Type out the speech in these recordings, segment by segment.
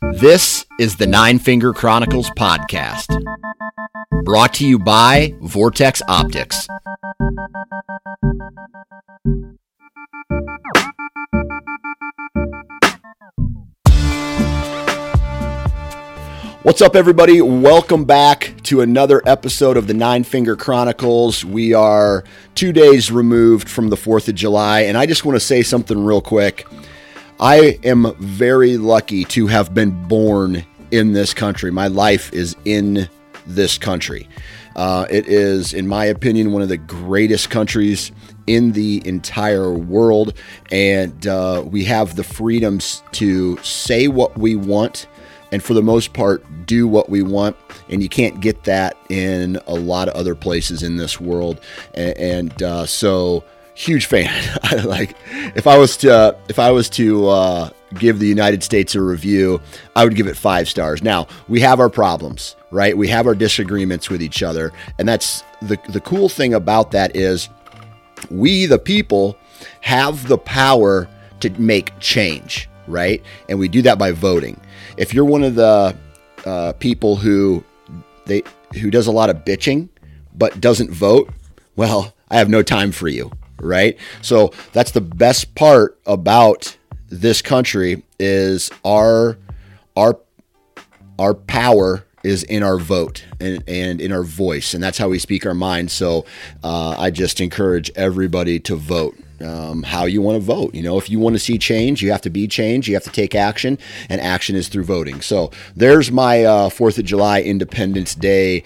This is the Nine Finger Chronicles podcast, brought to you by Vortex Optics. What's up, everybody? Welcome back to another episode of the Nine Finger Chronicles. We are two days removed from the 4th of July, and I just want to say something real quick. I am very lucky to have been born in this country. My life is in this country. Uh, it is, in my opinion, one of the greatest countries in the entire world, and uh, we have the freedoms to say what we want and for the most part do what we want and you can't get that in a lot of other places in this world and, and uh, so huge fan. Like if i was to uh, if i was to uh, give the united states a review i would give it five stars. Now we have our problems right? We have our disagreements with each other and that's the the cool thing about that is we the people have the power to make change right? And we do that by voting. If you're one of the uh, people who they who does a lot of bitching but doesn't vote, well, I have no time for you, right? So that's the best part about this country is our our our power is in our vote and, and in our voice, and that's how we speak our mind. So uh, I just encourage everybody to vote um, how you want to vote. You know, if you want to see change, you have to be change. You have to take action, and action is through voting. So there's my uh, Fourth of July Independence Day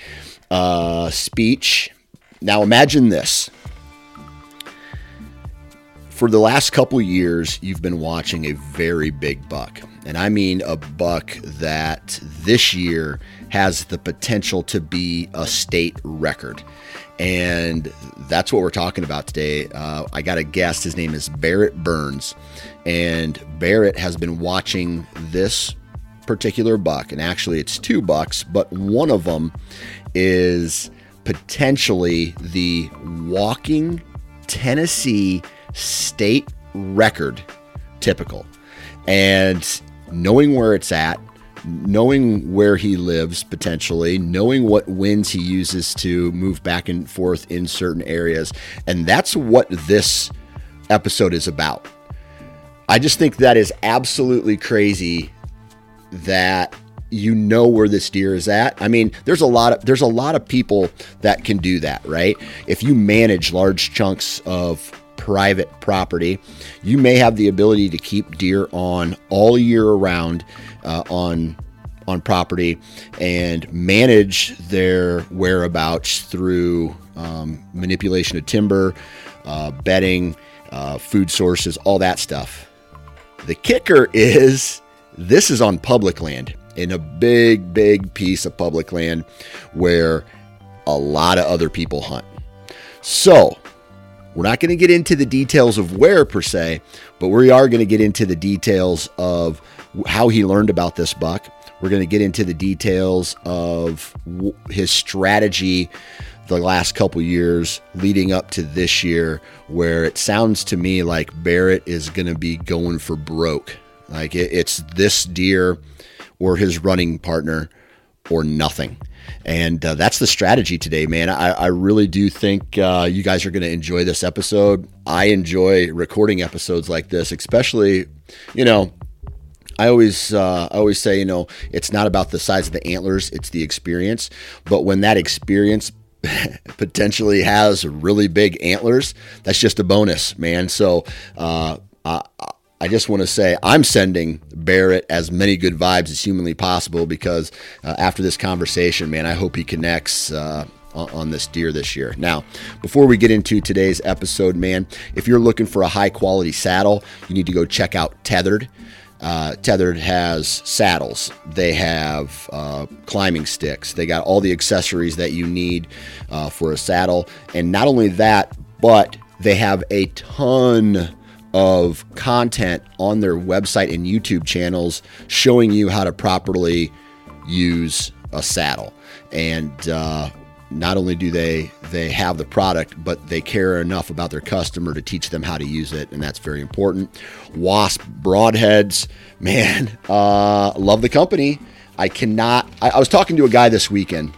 uh, speech. Now imagine this. For the last couple years, you've been watching a very big buck. And I mean a buck that this year has the potential to be a state record. And that's what we're talking about today. Uh, I got a guest. His name is Barrett Burns. And Barrett has been watching this particular buck. And actually, it's two bucks, but one of them is potentially the walking Tennessee state record typical. And knowing where it's at, knowing where he lives potentially, knowing what winds he uses to move back and forth in certain areas. And that's what this episode is about. I just think that is absolutely crazy that you know where this deer is at. I mean, there's a lot of there's a lot of people that can do that, right? If you manage large chunks of private property, you may have the ability to keep deer on all year around uh, on on property and manage their whereabouts through um, manipulation of timber, uh, bedding, uh, food sources, all that stuff. The kicker is this is on public land in a big, big piece of public land where a lot of other people hunt. So, we're not going to get into the details of where per se, but we are going to get into the details of how he learned about this buck. We're going to get into the details of his strategy the last couple years leading up to this year, where it sounds to me like Barrett is going to be going for broke. Like it's this deer or his running partner or nothing. And uh, that's the strategy today, man. I, I really do think uh, you guys are going to enjoy this episode. I enjoy recording episodes like this, especially, you know, I always uh, I always say, you know, it's not about the size of the antlers, it's the experience. But when that experience potentially has really big antlers, that's just a bonus, man. So uh, I, I just want to say I'm sending Barrett as many good vibes as humanly possible because uh, after this conversation, man, I hope he connects. Uh, on this deer this year. Now, before we get into today's episode, man, if you're looking for a high quality saddle, you need to go check out Tethered. Uh, Tethered has saddles, they have uh, climbing sticks, they got all the accessories that you need uh, for a saddle. And not only that, but they have a ton of content on their website and YouTube channels showing you how to properly use a saddle. And uh, not only do they they have the product, but they care enough about their customer to teach them how to use it, and that's very important. Wasp broadheads, man, uh, love the company. I cannot. I, I was talking to a guy this weekend,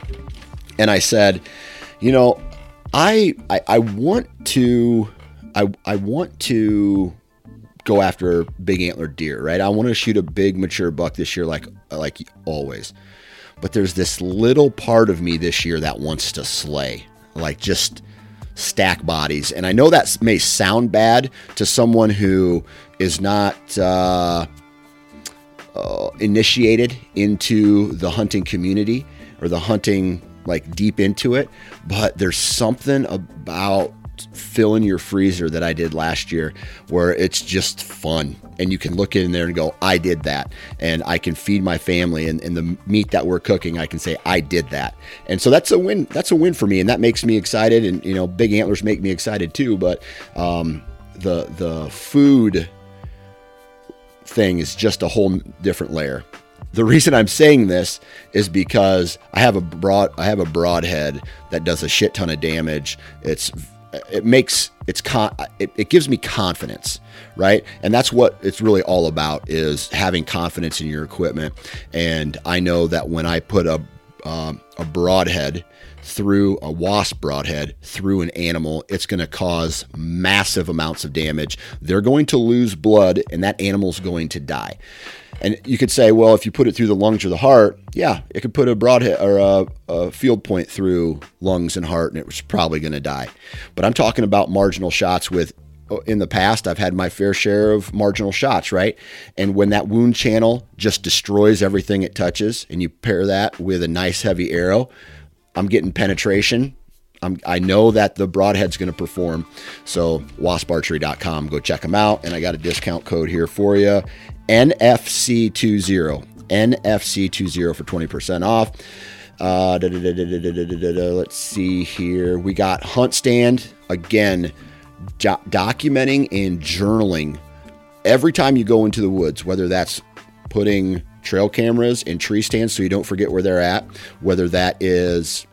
and I said, you know, I I, I want to I I want to go after big antler deer, right? I want to shoot a big mature buck this year, like like always. But there's this little part of me this year that wants to slay, like just stack bodies. And I know that may sound bad to someone who is not uh, uh, initiated into the hunting community or the hunting like deep into it, but there's something about filling your freezer that I did last year where it's just fun and you can look in there and go, I did that. And I can feed my family and, and the meat that we're cooking, I can say, I did that. And so that's a win. That's a win for me. And that makes me excited. And, you know, big antlers make me excited too. But um, the, the food thing is just a whole different layer. The reason I'm saying this is because I have a broad I have a broadhead that does a shit ton of damage. It's it makes it's con it, it, gives me confidence right? And that's what it's really all about is having confidence in your equipment. And i know that when i put a um, a broadhead through a wasp broadhead through an animal it's going to cause massive amounts of damage. They're going to lose blood and that animal's going to die and you could say, well, if you put it through the lungs or the heart, yeah, it could put a broadhead or a, a field point through lungs and heart, and it was probably going to die. But I'm talking about marginal shots with. Oh, in the past, I've had my fair share of marginal shots, right? And when that wound channel just destroys everything it touches, and you pair that with a nice heavy arrow, I'm getting penetration I'm, i know that the broadhead's going to perform. So wasparchery.com, go check them out. And I got a discount code here for you. NFC20. NFC20 for 20% off. Uh, let's see here. We got Hunt Stand again, do- documenting and journaling every time you go into the woods, whether that's putting trail cameras in tree stands so you don't forget where they're at, whether that is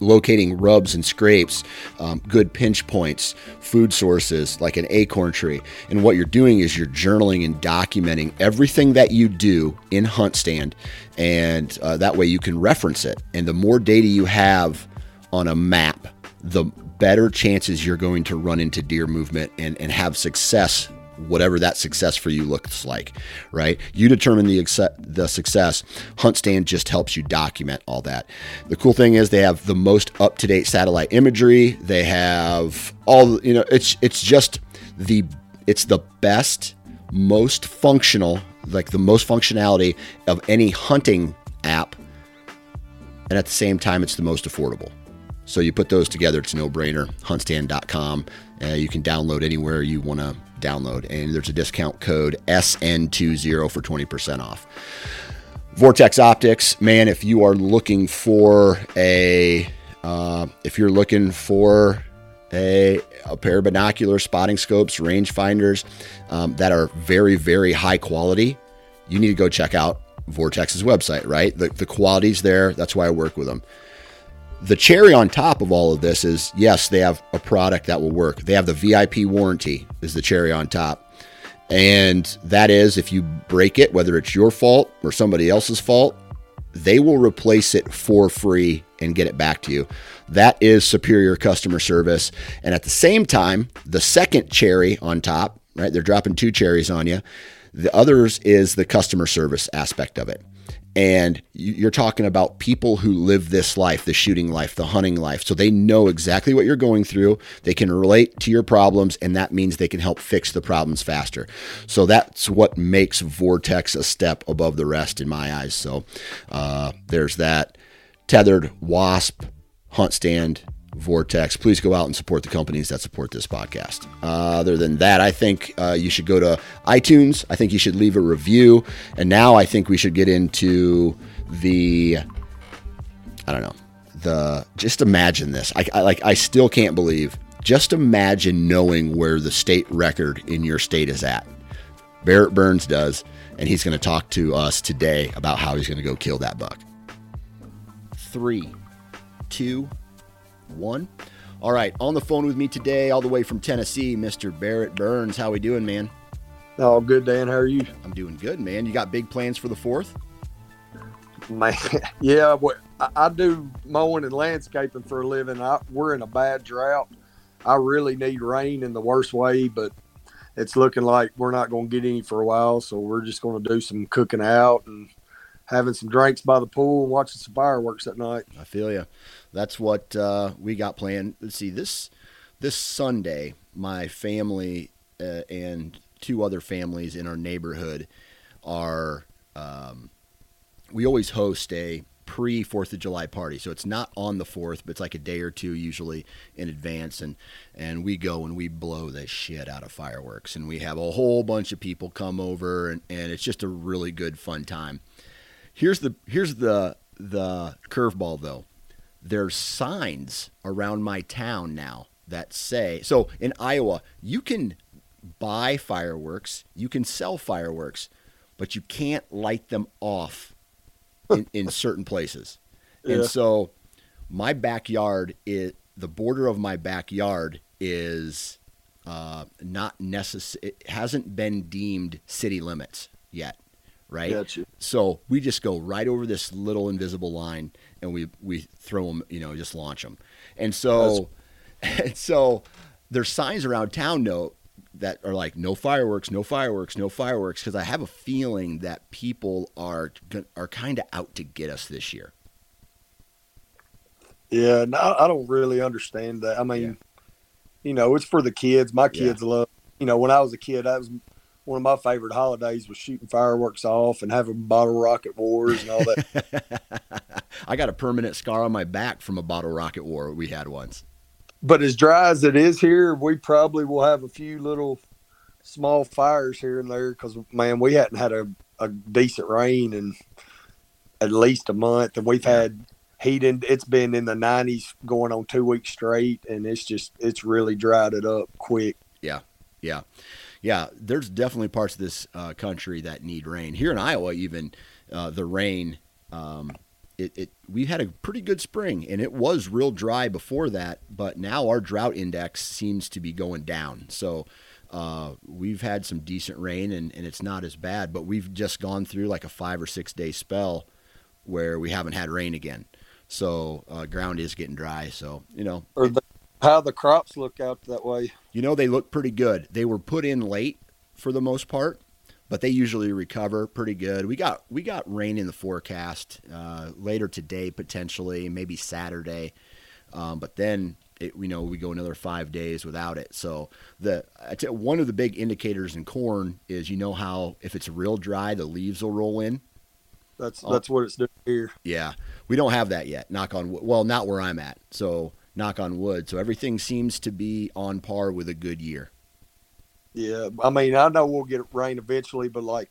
locating rubs and scrapes, um, good pinch points, food sources like an acorn tree. And what you're doing is you're journaling and documenting everything that you do in Hunt Stand, and uh, that way you can reference it. And the more data you have on a map, the better chances you're going to run into deer movement and, and have success whatever that success for you looks like, right? You determine the the success. Hunt Stand just helps you document all that. The cool thing is they have the most up to date satellite imagery. They have all you know. It's it's just the it's the best, most functional, like the most functionality of any hunting app, and at the same time, it's the most affordable. So you put those together, it's no brainer. Huntstand.com Uh, you can download anywhere you want to download, and there's a discount code SN20 for 20% off. Vortex Optics, man, if you are looking for a, uh, if you're looking for a, a pair of binocular spotting scopes, rangefinders um, that are very, very high quality, you need to go check out Vortex's website, right? The, the quality's there. That's why I work with them. The cherry on top of all of this is yes, they have a product that will work. They have the VIP warranty, is the cherry on top. And that is if you break it, whether it's your fault or somebody else's fault, they will replace it for free and get it back to you. That is superior customer service. And at the same time, the second cherry on top, right? They're dropping two cherries on you. The others is the customer service aspect of it. And you're talking about people who live this life, the shooting life, the hunting life. So they know exactly what you're going through. They can relate to your problems, and that means they can help fix the problems faster. So that's what makes Vortex a step above the rest in my eyes. So uh, there's that. Tethered, Wasp, Hunt Stand, Vortex. Please go out and support the companies that support this podcast. Uh, other than that, I think uh, you should go to iTunes. I think you should leave a review. And now I think we should get into the, I don't know, the, just imagine this. I, I like, I still can't believe, just imagine knowing where the state record in your state is at. Barrett Burns does. And he's going to talk to us today about how he's going to go kill that buck. Three, two, one. All right, on the phone with me today, all the way from Tennessee, Mr. Barrett Burns. How we doing, man? Oh, good, Dan. How are you? I'm doing good, man. You got big plans for the fourth? Man, yeah. I do mowing and landscaping for a living. I, we're in a bad drought. I really need rain in the worst way, but it's looking like we're not going to get any for a while. So we're just going to do some cooking out and having some drinks by the pool and watching some fireworks at night. I feel you. That's what uh, we got planned. Let's see this this Sunday. My family uh, and two other families in our neighborhood are. Um, we always host a pre Fourth of July party, so it's not on the fourth, but it's like a day or two usually in advance, and and we go and we blow the shit out of fireworks, and we have a whole bunch of people come over, and, and it's just a really good fun time. Here's the here's the the curveball though. There's signs around my town now that say so in Iowa you can buy fireworks, you can sell fireworks, but you can't light them off in, in certain places. Yeah. And so my backyard is the border of my backyard is uh, not necessary. It hasn't been deemed city limits yet right? Gotcha. So we just go right over this little invisible line and we we throw them, you know, just launch them. And so, and so there's signs around town note that are like no fireworks, no fireworks, no fireworks because I have a feeling that people are are kind of out to get us this year. Yeah, no, I don't really understand that. I mean, yeah. you know, it's for the kids. My kids yeah. love. You know, when I was a kid, that was one of my favorite holidays was shooting fireworks off and having bottle rocket wars and all that. I got a permanent scar on my back from a bottle rocket war we had once. But as dry as it is here, we probably will have a few little small fires here and there because man, we hadn't had a, a decent rain in at least a month, and we've had heat. In, it's been in the 90s going on two weeks straight, and it's just it's really dried it up quick. Yeah, yeah yeah, there's definitely parts of this uh, country that need rain. Here in Iowa, even uh, the rain, um, it, it we had a pretty good spring, and it was real dry before that. But now our drought index seems to be going down. So uh, we've had some decent rain, and, and it's not as bad. But we've just gone through like a five or six day spell where we haven't had rain again. So uh, ground is getting dry. So you know, or the how the crops look out that way? You know, they look pretty good. They were put in late for the most part, but they usually recover pretty good. We got we got rain in the forecast uh, later today, potentially maybe Saturday, um, but then it, you know we go another five days without it. So the one of the big indicators in corn is you know how if it's real dry, the leaves will roll in. That's that's what it's doing here. Yeah, we don't have that yet. Knock on. Well, not where I'm at. So knock on wood. So everything seems to be on par with a good year. Yeah, I mean, I know we'll get rain eventually, but like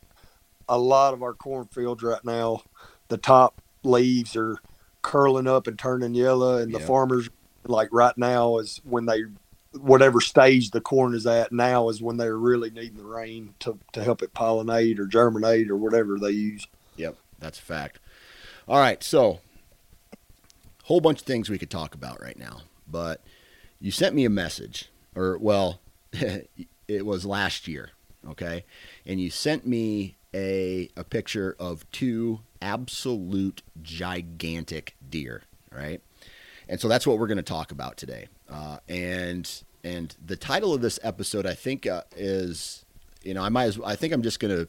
a lot of our cornfields right now, the top leaves are curling up and turning yellow, and the Yeah. farmers like right now is when they whatever stage the corn is at now is when they're really needing the rain to, to help it pollinate or germinate or whatever they use. Yep, that's a fact. All right, so whole bunch of things we could talk about right now, but you sent me a message, or well, it was last year, okay, and you sent me a a picture of two absolute gigantic deer, right? And so that's what we're going to talk about today. Uh, and and the title of this episode, I think, uh, is you know I might as I think I'm just going to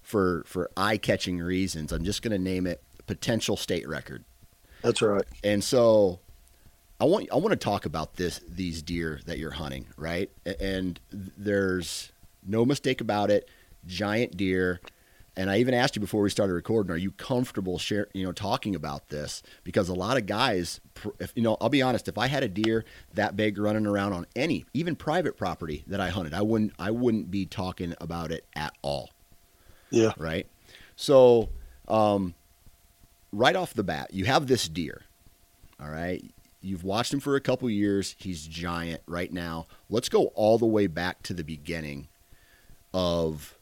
for for eye catching reasons, I'm just going to name it potential state record. That's right. And so I want I want to talk about this these deer that you're hunting, right? And there's no mistake about it, giant deer. And I even asked you before we started recording, are you comfortable share, you know, talking about this? Because a lot of guys, if you know, I'll be honest, if I had a deer that big running around on any, even private property that I hunted, I wouldn't I wouldn't be talking about it at all Yeah. right? So, um, right off the bat, you have this deer. All right, you've watched him for a couple years. He's giant right now. Let's go all the way back to the beginning of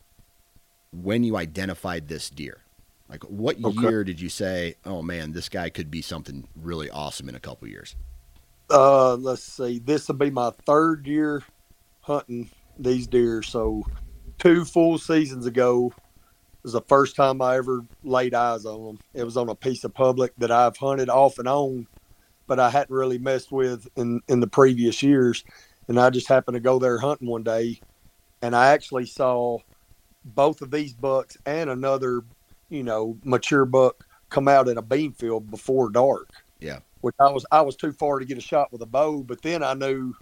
when you identified this deer. Like, what Okay. year did you say, "Oh man, this guy could be something really awesome in a couple years"? Uh, let's see. This will be my third year hunting these deer. So, two full seasons ago was the first time I ever laid eyes on them. It was on a piece of public that I've hunted off and on, but I hadn't really messed with in in the previous years. And I just happened to go there hunting one day, and I actually saw both of these bucks and another, you know, mature buck come out in a bean field before dark Yeah, which I was I was too far to get a shot with a bow. But then I knew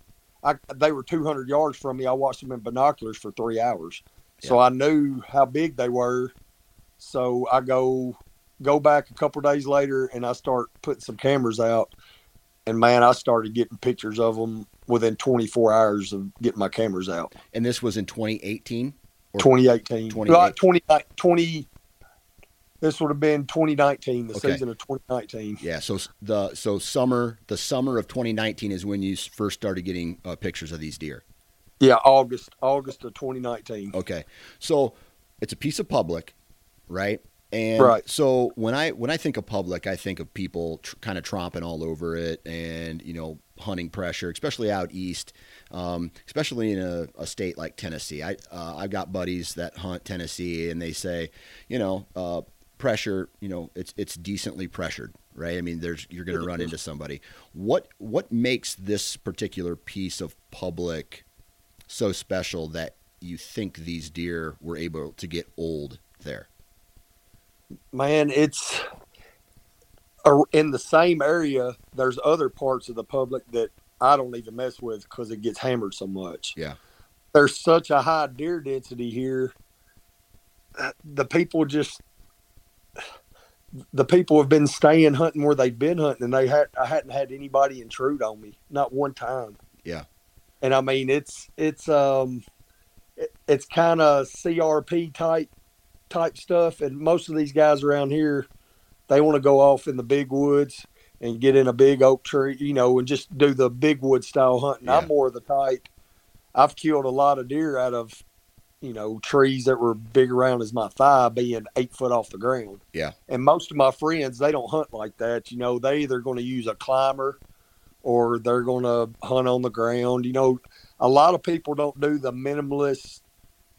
I they were 200 yards from me. I watched them in binoculars for three hours, so I knew how big they were. So I go go back a couple days later and I start putting some cameras out, and man, I started getting pictures of them within 24 hours of getting my cameras out. And this was in 2018. Or- 2018, 28. 20, 20 This would have been 2019, the Okay. season of 2019. Yeah. So the so summer the summer of 2019 is when you first started getting uh, pictures of these deer. Yeah, August August of 2019. Okay. So it's a piece of public, right? And Right. so when I when I think of public, I think of people tr- kind of tromping all over it, and you know, hunting pressure, especially out east, um, especially in a, a state like Tennessee. I uh, I've got buddies that hunt Tennessee, and they say, you know, uh, pressure. You know, it's it's decently pressured, right? I mean, there's you're going to run into somebody. What what makes this particular piece of public so special that you think these deer were able to get old there? man, it's in the same area. There's other parts of the public that I don't even mess with because it gets hammered so much. Yeah. There's such a high deer density here. The people just, the people have been staying hunting where they've been hunting, and they had I hadn't had anybody intrude on me, not one time. Yeah. And I mean, it's it's um, it, it's kind of CRP type type stuff. And most of these guys around here, they want to go off in the big woods and get in a big oak tree, you know, and just do the big wood style hunting. Yeah. I'm more of the type. I've killed a lot of deer out of, you know, trees that were big around as my thigh, being eight foot off the ground. Yeah. And most of my friends, they don't hunt like that. You know, they either going to use a climber or they're going to hunt on the ground. You know, a lot of people don't do the minimalist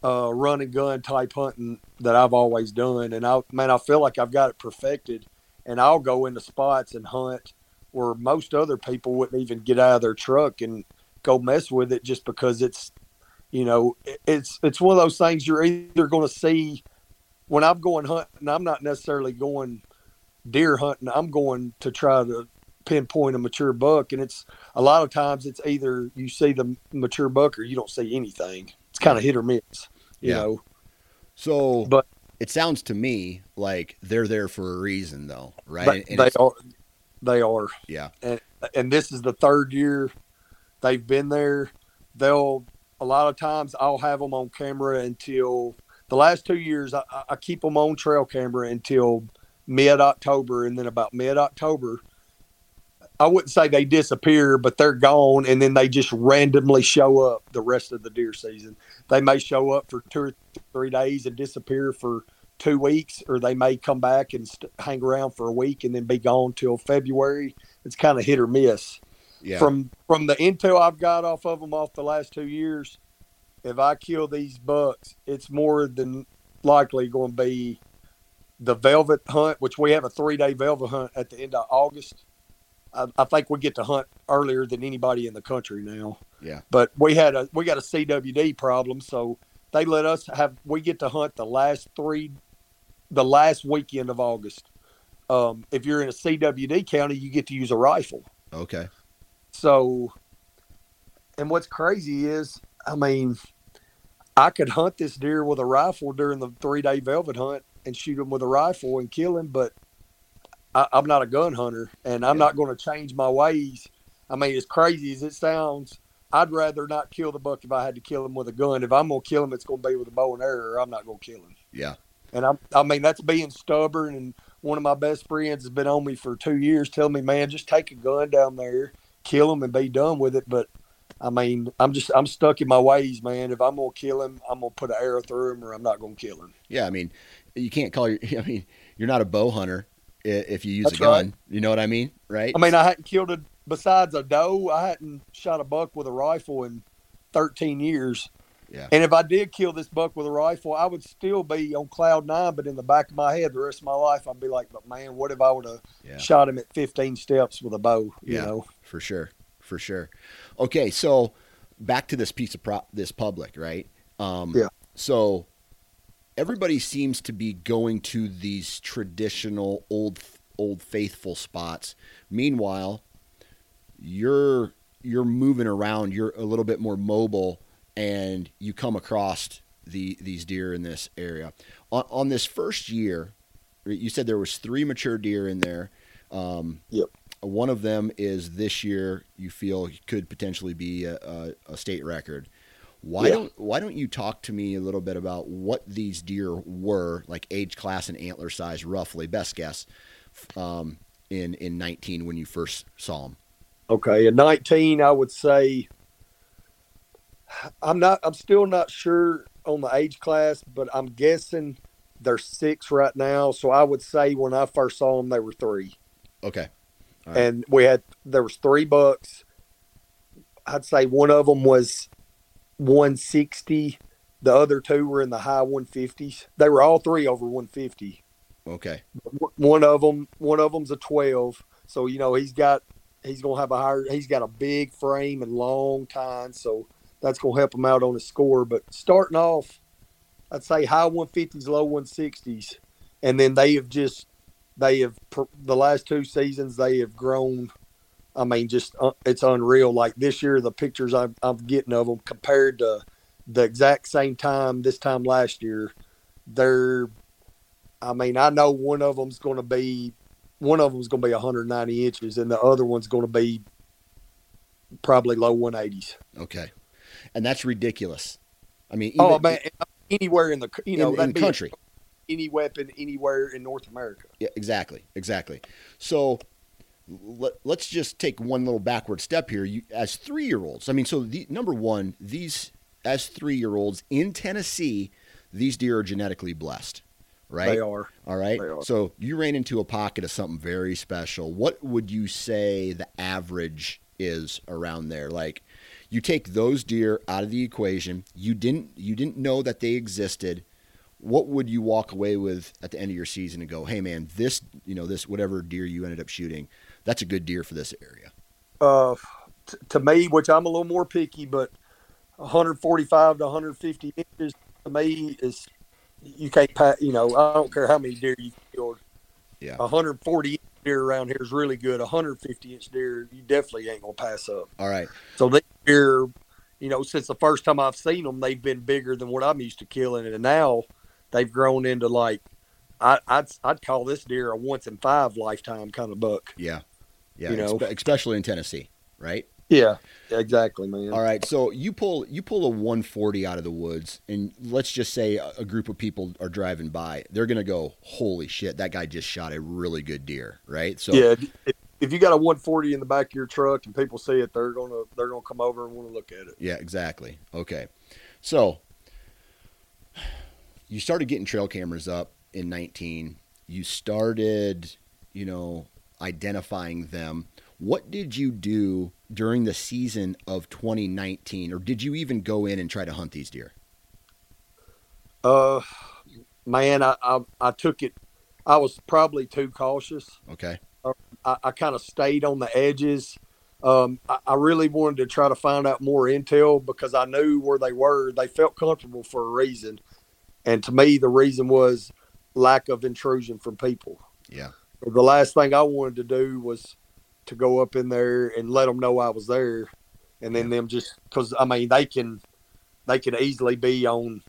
uh, run and gun type hunting that I've always done. And I, man, I feel like I've got it perfected. And I'll go into spots and hunt where most other people wouldn't even get out of their truck and go mess with it just because it's, you know, it's it's one of those things you're either going to see when I'm going hunting. I'm not necessarily going deer hunting. I'm going to try to pinpoint a mature buck, and it's a lot of times it's either you see the mature buck or you don't see anything. It's kind of hit or miss, you Yeah. know. So, But- it sounds to me like they're there for a reason, though, right? They, And they are, they are. yeah. and- and this is the third year they've been there. They'll a lot of times I'll have them on camera until the last two years. I, I keep them on trail camera until mid October, and then about mid October, I wouldn't say they disappear, but they're gone, and then they just randomly show up the rest of the deer season. They may show up for two or three days and disappear for two weeks, or they may come back and st- hang around for a week and then be gone till February. It's kind of hit or miss. Yeah. From from the intel I've got off of them off the last two years, if I kill these bucks, it's more than likely going to be the velvet hunt, which we have a three day velvet hunt at the end of August. I, I think we get to hunt earlier than anybody in the country now. Yeah. But we had a we got a CWD problem, so they let us have we get to hunt the last three, the last weekend of August. Um, if you're in a CWD county, you get to use a rifle. okay. So, and what's crazy is, I mean, I could hunt this deer with a rifle during the three day velvet hunt and shoot him with a rifle and kill him, but I, I'm not a gun hunter and I'm Yeah. not going to change my ways. I mean, as crazy as it sounds, I'd rather not kill the buck if I had to kill him with a gun. If I'm going to kill him, it's going to be with a bow and arrow. Or I'm not going to kill him. Yeah. And I'm, I mean, that's being stubborn. And one of my best friends has been on me for two years, telling me, man, just take a gun down there, kill him, and be done with it. But I mean, I'm just, I'm stuck in my ways, man. If I'm gonna kill him, I'm gonna put an arrow through him, or I'm not gonna kill him. Yeah. I mean, you can't call your. I mean, you're not a bow hunter if you use That's a gun. right. You know what I mean, right? I mean, I hadn't killed a besides a doe. I hadn't shot a buck with a rifle in 13 years. Yeah. And if I did kill this buck with a rifle, I would still be on cloud nine. But in the back of my head, the rest of my life, I'd be like, "But man, what if I would have Yeah. shot him at 15 steps with a bow?" You Yeah. know. for sure, for sure. Okay, so back to this piece of prop, this public, right? Um, Yeah. So everybody seems to be going to these traditional old old faithful spots. Meanwhile, you're you're moving around. You're a little bit more mobile, and you come across the these deer in this area. On, on this first year, you said there was three mature deer in there. Um, Yep. One of them is this year. You feel could potentially be a, a, a state record. Why Yeah. don't Why don't you talk to me a little bit about what these deer were, like age class and antler size, roughly, best guess, um, in in 19 when you first saw them. Okay, in 19, I would say I'm not. I'm still not sure on the age class, but I'm guessing they're six right now. So I would say when I first saw them, they were three, Okay. All right. and we had there was three bucks. I'd say one of them was 160. The other two were in the high 150s. They were all three over 150. Okay. one of them one of them's a 12 so you know he's got he's gonna have a higher he's got a big frame and long tine so that's gonna help him out on his score but starting off i'd say high 150s low 160s and then they have just they have the last two seasons they have grown i mean just uh, it's unreal like this year the pictures I'm, I'm getting of them compared to the exact same time this time last year they're I mean, I know one of them's going to be one of them's going to be 190 inches, and the other one's going to be probably low 180s. Okay. And that's ridiculous. I mean, oh man, anywhere in the you know in, in the be country. any weapon anywhere in North America. Yeah, exactly, exactly. So let, let's just take one little backward step here. You, as three year olds, I mean, so the number one, these as three year olds in Tennessee, these deer are genetically blessed, right? They are. All right. They are. So you ran into a pocket of something very special. What would you say the average is around there? Like you take those deer out of the equation. You didn't you didn't know that they existed. What would you walk away with at the end of your season and go, "Hey man, this, you know, this whatever deer you ended up shooting, that's a good deer for this area." Uh, t- to me, which I'm a little more picky, but 145 to 150 inches to me is you can't pa You know, I don't care how many deer you killed. Yeah. 140 deer around here is really good. 150 inch deer, you definitely ain't gonna pass up. All right. So these deer, you know, since the first time I've seen them, they've been bigger than what I'm used to killing, and now they've grown into like I, I'd I'd call this deer a once in five lifetime kind of buck. Yeah. Yeah, you know. especially in Tennessee, right? Yeah, exactly, man. All right, so you pull you pull a 140 out of the woods, and let's just say a, a group of people are driving by. They're gonna go, "Holy shit, that guy just shot a really good deer!" Right? So yeah, if, if you got a 140 in the back of your truck and people see it, they're gonna they're gonna come over and want to look at it. Yeah, exactly. Okay. So you started getting trail cameras up in 19. You started, you know, identifying them. What did you do during the season of 2019 or did you even go in and try to hunt these deer? Uh, man, I I, I took it. I was probably too cautious. Okay. I, I kind of stayed on the edges. Um, I, I really wanted to try to find out more intel because I knew where they were. They felt comfortable for a reason, and to me, the reason was lack of intrusion from people. Yeah. The last thing I wanted to do was to go up in there and let them know I was there, and then them just because I mean they can they could easily be on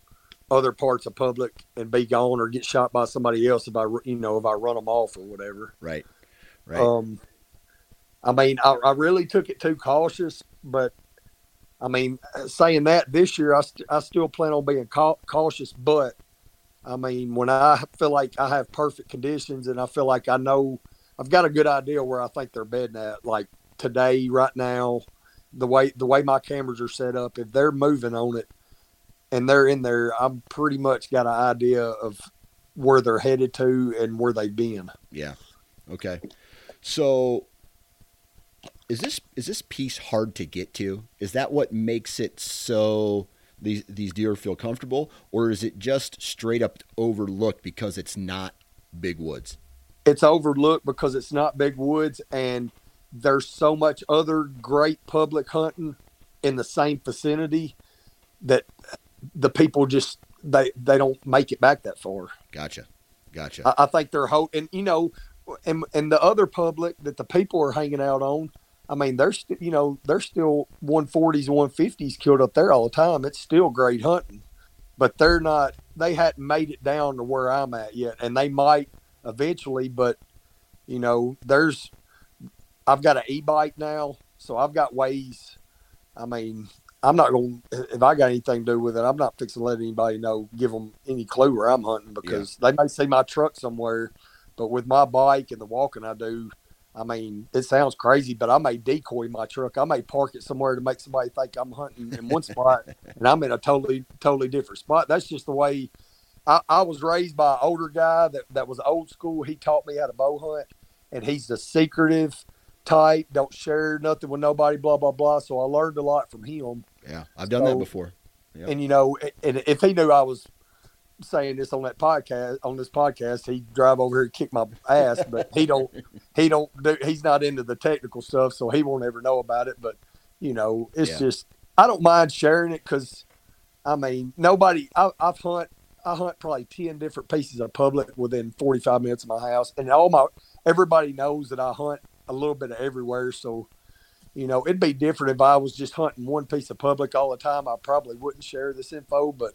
other parts of public and be gone or get shot by somebody else if I you know if I run them off or whatever. Right. Right. Um, I mean, I, I really took it too cautious, but I mean, saying that this year, I, st- I still plan on being ca- cautious. But I mean, when I feel like I have perfect conditions and I feel like I know I've got a good idea where I think they're bedding at, like today, right now, the way the way my cameras are set up, if they're moving on it and they're in there, I'm pretty much got an idea of where they're headed to and where they've been. yeah. Okay. So is this is this piece hard to get to? Is that what makes it so these these deer feel comfortable or is it just straight up overlooked because it's not big woods? it's overlooked because it's not big woods and there's so much other great public hunting in the same vicinity that the people just they they don't make it back that far. Gotcha. Gotcha. I, I think they're hoping, you know, and and the other public that the people are hanging out on. I mean, there's st- you know there's still 140s, 150s killed up there all the time. It's still great hunting, but they're not. They hadn't made it down to where I'm at yet, and they might eventually. But you know, there's I've got an e-bike now, so I've got ways. I mean, I'm not going. to If I got anything to do with it, I'm not fixing to let anybody know, give them any clue where I'm hunting because they may see my truck somewhere. But with my bike and the walking I do, I mean, it sounds crazy, but I may decoy my truck. I may park it somewhere to make somebody think I'm hunting in one spot, and I'm in a totally, totally different spot. That's just the way. I, I was raised by an older guy that, that was old school. He taught me how to bow hunt, and he's the secretive type. Don't share nothing with nobody. Blah blah blah. So I learned a lot from him. yeah, I've done that before. Yep. And you know, and if he knew I was saying this on that podcast on this podcast, he'd drive over here and kick my ass. But he don't. He don't do. He's not into the technical stuff, so he won't ever know about it. But you know, it's Yeah. just I don't mind sharing it because, I mean, nobody. I, I've hunt. I hunt probably ten different pieces of public within forty five minutes of my house, and all my everybody knows that I hunt a little bit of everywhere. So, you know, it'd be different if I was just hunting one piece of public all the time. I probably wouldn't share this info, but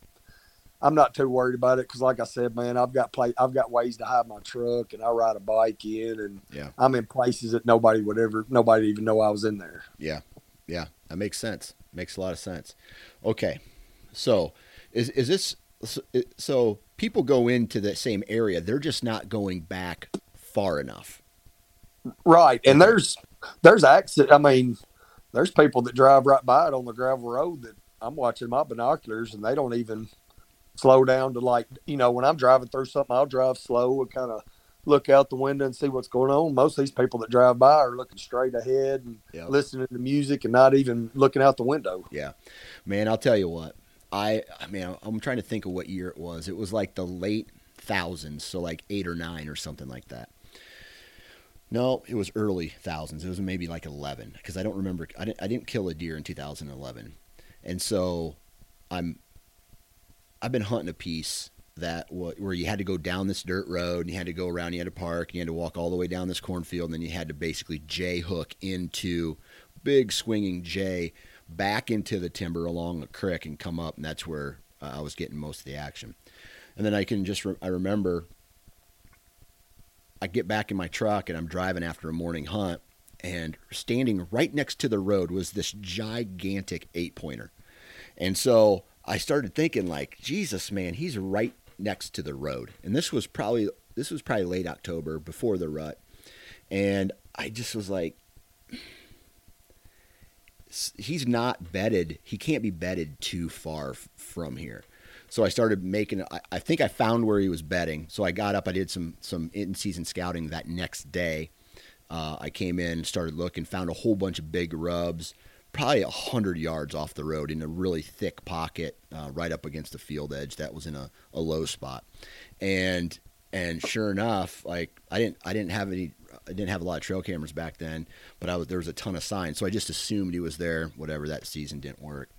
I'm not too worried about it because, like I said, man, I've got play, I've got ways to hide my truck, and I ride a bike in, and Yeah. I'm in places that nobody would ever, nobody even know I was in there. Yeah, yeah, that makes sense. Makes a lot of sense. Okay, so is is this so- so? People go into the same area; they're just not going back far enough. Right, and there's there's accident. I mean, there's people that drive right by it on the gravel road that I'm watching my binoculars, and they don't even slow down to like you know when I'm driving through something, I'll drive slow and kind of look out the window and see what's going on. Most of these people that drive by are looking straight ahead and Yeah, listening to music and not even looking out the window. yeah, man. I'll tell you what. I I mean, I'm trying to think of what year it was. It was like the late thousands, so like eight or nine or something like that. No, it was early thousands. It was maybe like eleven because I don't remember. I didn't. I didn't kill a deer in 2011, and so I'm. I've been hunting a piece that where you had to go down this dirt road and you had to go around. You had to park. and You had to walk all the way down this cornfield, and then you had to basically J hook into big swinging J back into the timber along a creek and come up, and that's where uh, I was getting most of the action. And then I can just re- I remember I get back in my truck and I'm driving after a morning hunt, and standing right next to the road was this gigantic eight pointer. And so I started thinking like, Jesus, man, he's right next to the road. And this was probably this was probably late October before the rut. And I just was like he's not bedded. He can't be bedded too far f- from here. So I started making. I, I think I found where he was bedding. So I got up. I did some some in season scouting that next day. Uh, I came in, started looking, found a whole bunch of big rubs, probably a hundred yards off the road in a really thick pocket, uh, right up against the field edge. That was in a, a low spot, and and sure enough, like I didn't I didn't have any I didn't have a lot of trail cameras back then, but I was there was a ton of signs, so I just assumed he was there. Whatever that season didn't work.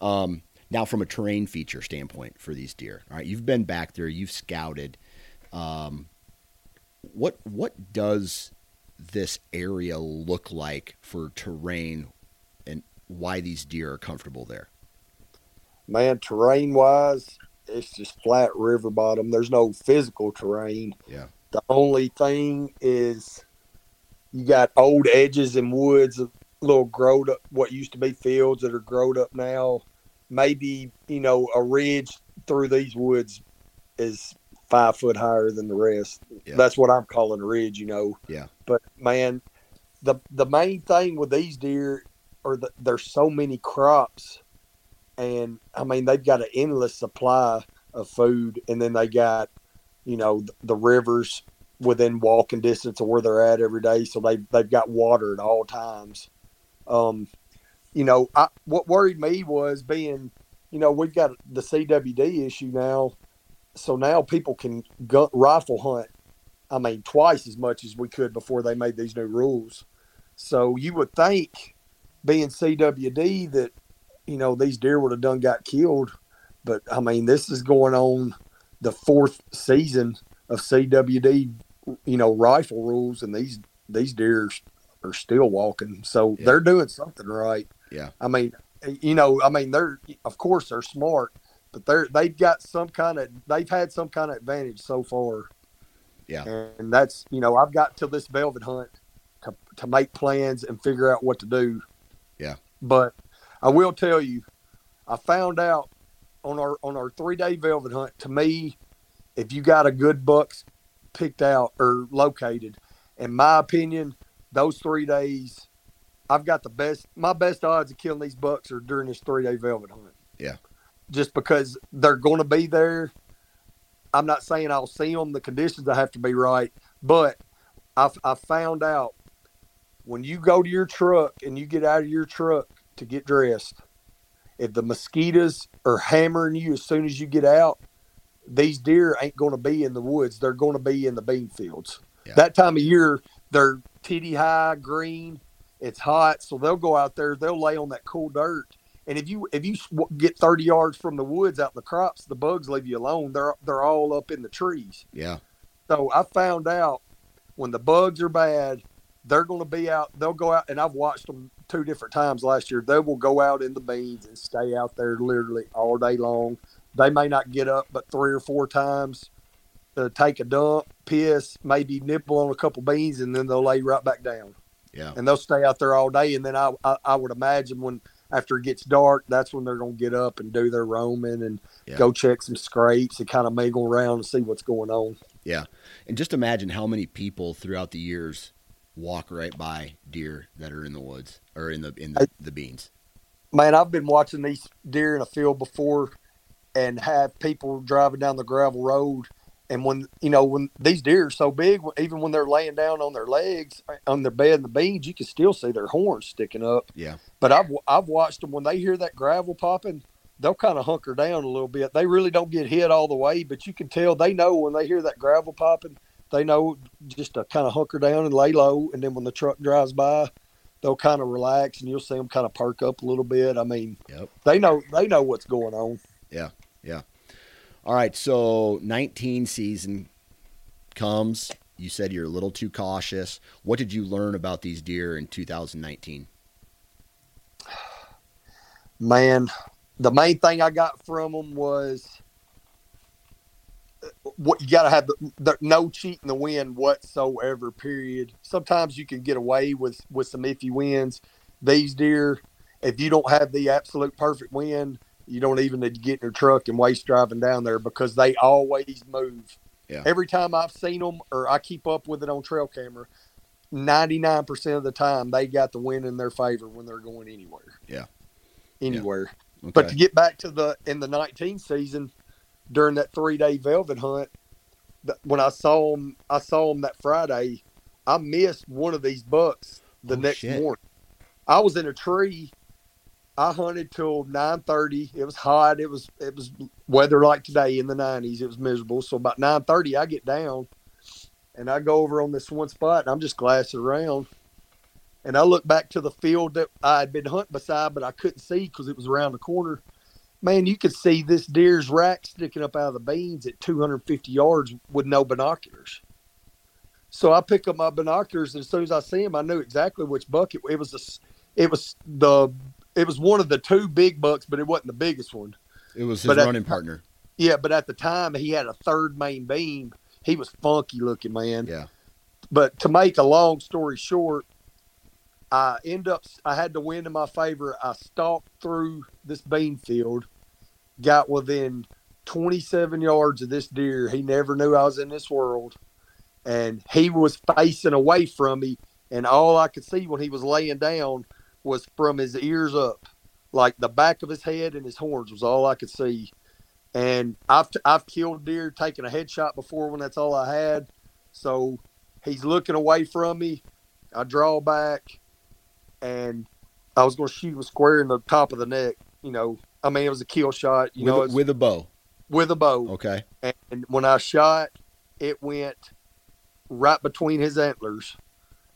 Um, now, from a terrain feature standpoint for these deer, all right, you've been back there, you've scouted. Um, what what does this area look like for terrain, why these deer are comfortable there? Man, terrain wise, it's just flat river bottom. There's no physical terrain. Yeah. The only thing is you got old edges and woods, little growed up, what used to be fields that are growed up now. Maybe, you know, a ridge through these woods is five foot higher than the rest. Yeah. That's what I'm calling a ridge, you know. Yeah. But man, the the main thing with these deer are that there's so many crops, and I mean they've got an endless supply of food, and then they got, you know, the, the rivers within walking distance of where they're at every day, so they they've got water at all times. Um, you know, I, what worried me was being, you know, we've got the CWD issue now, so now people can gun, rifle hunt. I mean, twice as much as we could before they made these new rules. So you would think, being CWD, that you know these deer would have done got killed, but I mean, this is going on the fourth season of CWD, you know, rifle rules, and these these deer are still walking. So Yeah. they're doing something right. Yeah. I mean, you know, I mean, they're of course they're smart, but they're they've got some kind of they've had some kind of advantage so far. Yeah. And that's you know I've got to this velvet hunt to to make plans and figure out what to do. Yeah. But I will tell you, I found out on our on our three day velvet hunt. To me, if you got a good bucks picked out or located, in my opinion, those three days, I've got the best. My best odds of killing these bucks are during this three day velvet hunt. Yeah. Just because they're going to be there. I'm not saying I'll see them. The conditions I have to be right, but I've, I found out when you go to your truck and you get out of your truck to get dressed, if the mosquitoes are hammering you as soon as you get out, these deer ain't going to be in the woods. They're going to be in the bean fields. Yeah. That time of year, they're titty high, green. It's hot, so they'll go out there. They'll lay on that cool dirt. And if you if you get thirty yards from the woods out in the crops, the bugs leave you alone. They're they're all up in the trees. Yeah. So I found out when the bugs are bad, they're going to be out. They'll go out, and I've watched them two different times last year. They will go out in the beans and stay out there literally all day long. They may not get up but three or four times to take a dump, piss, maybe nibble on a couple beans, and then they'll lay right back down. Yeah. And they'll stay out there all day. And then I, I, I would imagine when after it gets dark, that's when they're going to get up and do their roaming and Yeah. go check some scrapes and kind of mingle around and see what's going on. Yeah. And just imagine how many people throughout the years walk right by deer that are in the woods or in the in the, the beans. man, I've been watching these deer in a field before and have people driving down the gravel road. And when, you know, when these deer are so big, even when they're laying down on their legs uh, on their bed in the beans, you can still see their horns sticking up. Yeah. But I've, I've watched them when they hear that gravel popping, they'll kind of hunker down a little bit. They really don't get hit all the way, but you can tell they know when they hear that gravel popping, they know just to kind of hunker down and lay low. And then when the truck drives by, they'll kind of relax and you'll see them kind of perk up a little bit. I mean, Yep. they know they know what's going on. Yeah, yeah. All right, so 19 season comes. You said you're a little too cautious. What did you learn about these deer in 2019? Man, the main thing I got from them was what you got to have the, the, no cheat in the wind whatsoever. Period. Sometimes you can get away with with some iffy winds. These deer, if you don't have the absolute perfect wind, you don't even need to get in your truck and waste driving down there because they always move. Yeah. Every time I've seen them or I keep up with it on trail camera, 99% of the time they got the wind in their favor when they're going anywhere. Yeah. Anywhere. Okay. But to get back to the in the 19 season during that 3-day velvet hunt, when I saw him, I saw him that Friday, I missed one of these bucks the Oh, next shit. morning. I was in a tree. I hunted till 9:30. It was hot. It was it was weather like today in the 90s. It was miserable. So about 9:30 I get down and I go over on this one spot and I'm just glassing around. And I look back to the field that I had been hunting beside, but I couldn't see because it was around the corner. Man, you could see this deer's rack sticking up out of the beans at 250 yards with no binoculars. So I pick up my binoculars, and as soon as I see him, I knew exactly which buck it, it was. A, it was the it was one of the two big bucks, but it wasn't the biggest one. It was his But at- running partner. Yeah, but at the time he had a third main beam. He was funky looking, man. Yeah. But to make a long story short, I end up I had the wind in my favor. I stalked through this bean field, got within 27 yards of this deer. He never knew I was in this world, and he was facing away from me. And all I could see when he was laying down was from his ears up, like the back of his head and his horns was all I could see. And I've I've killed deer, taken a headshot before when that's all I had. So he's looking away from me. I draw back, and I was going to shoot him square in the top of the neck. You know, I mean, it was a kill shot. You with, know, a, with a bow. with a bow. Okay. And when I shot, it went right between his antlers.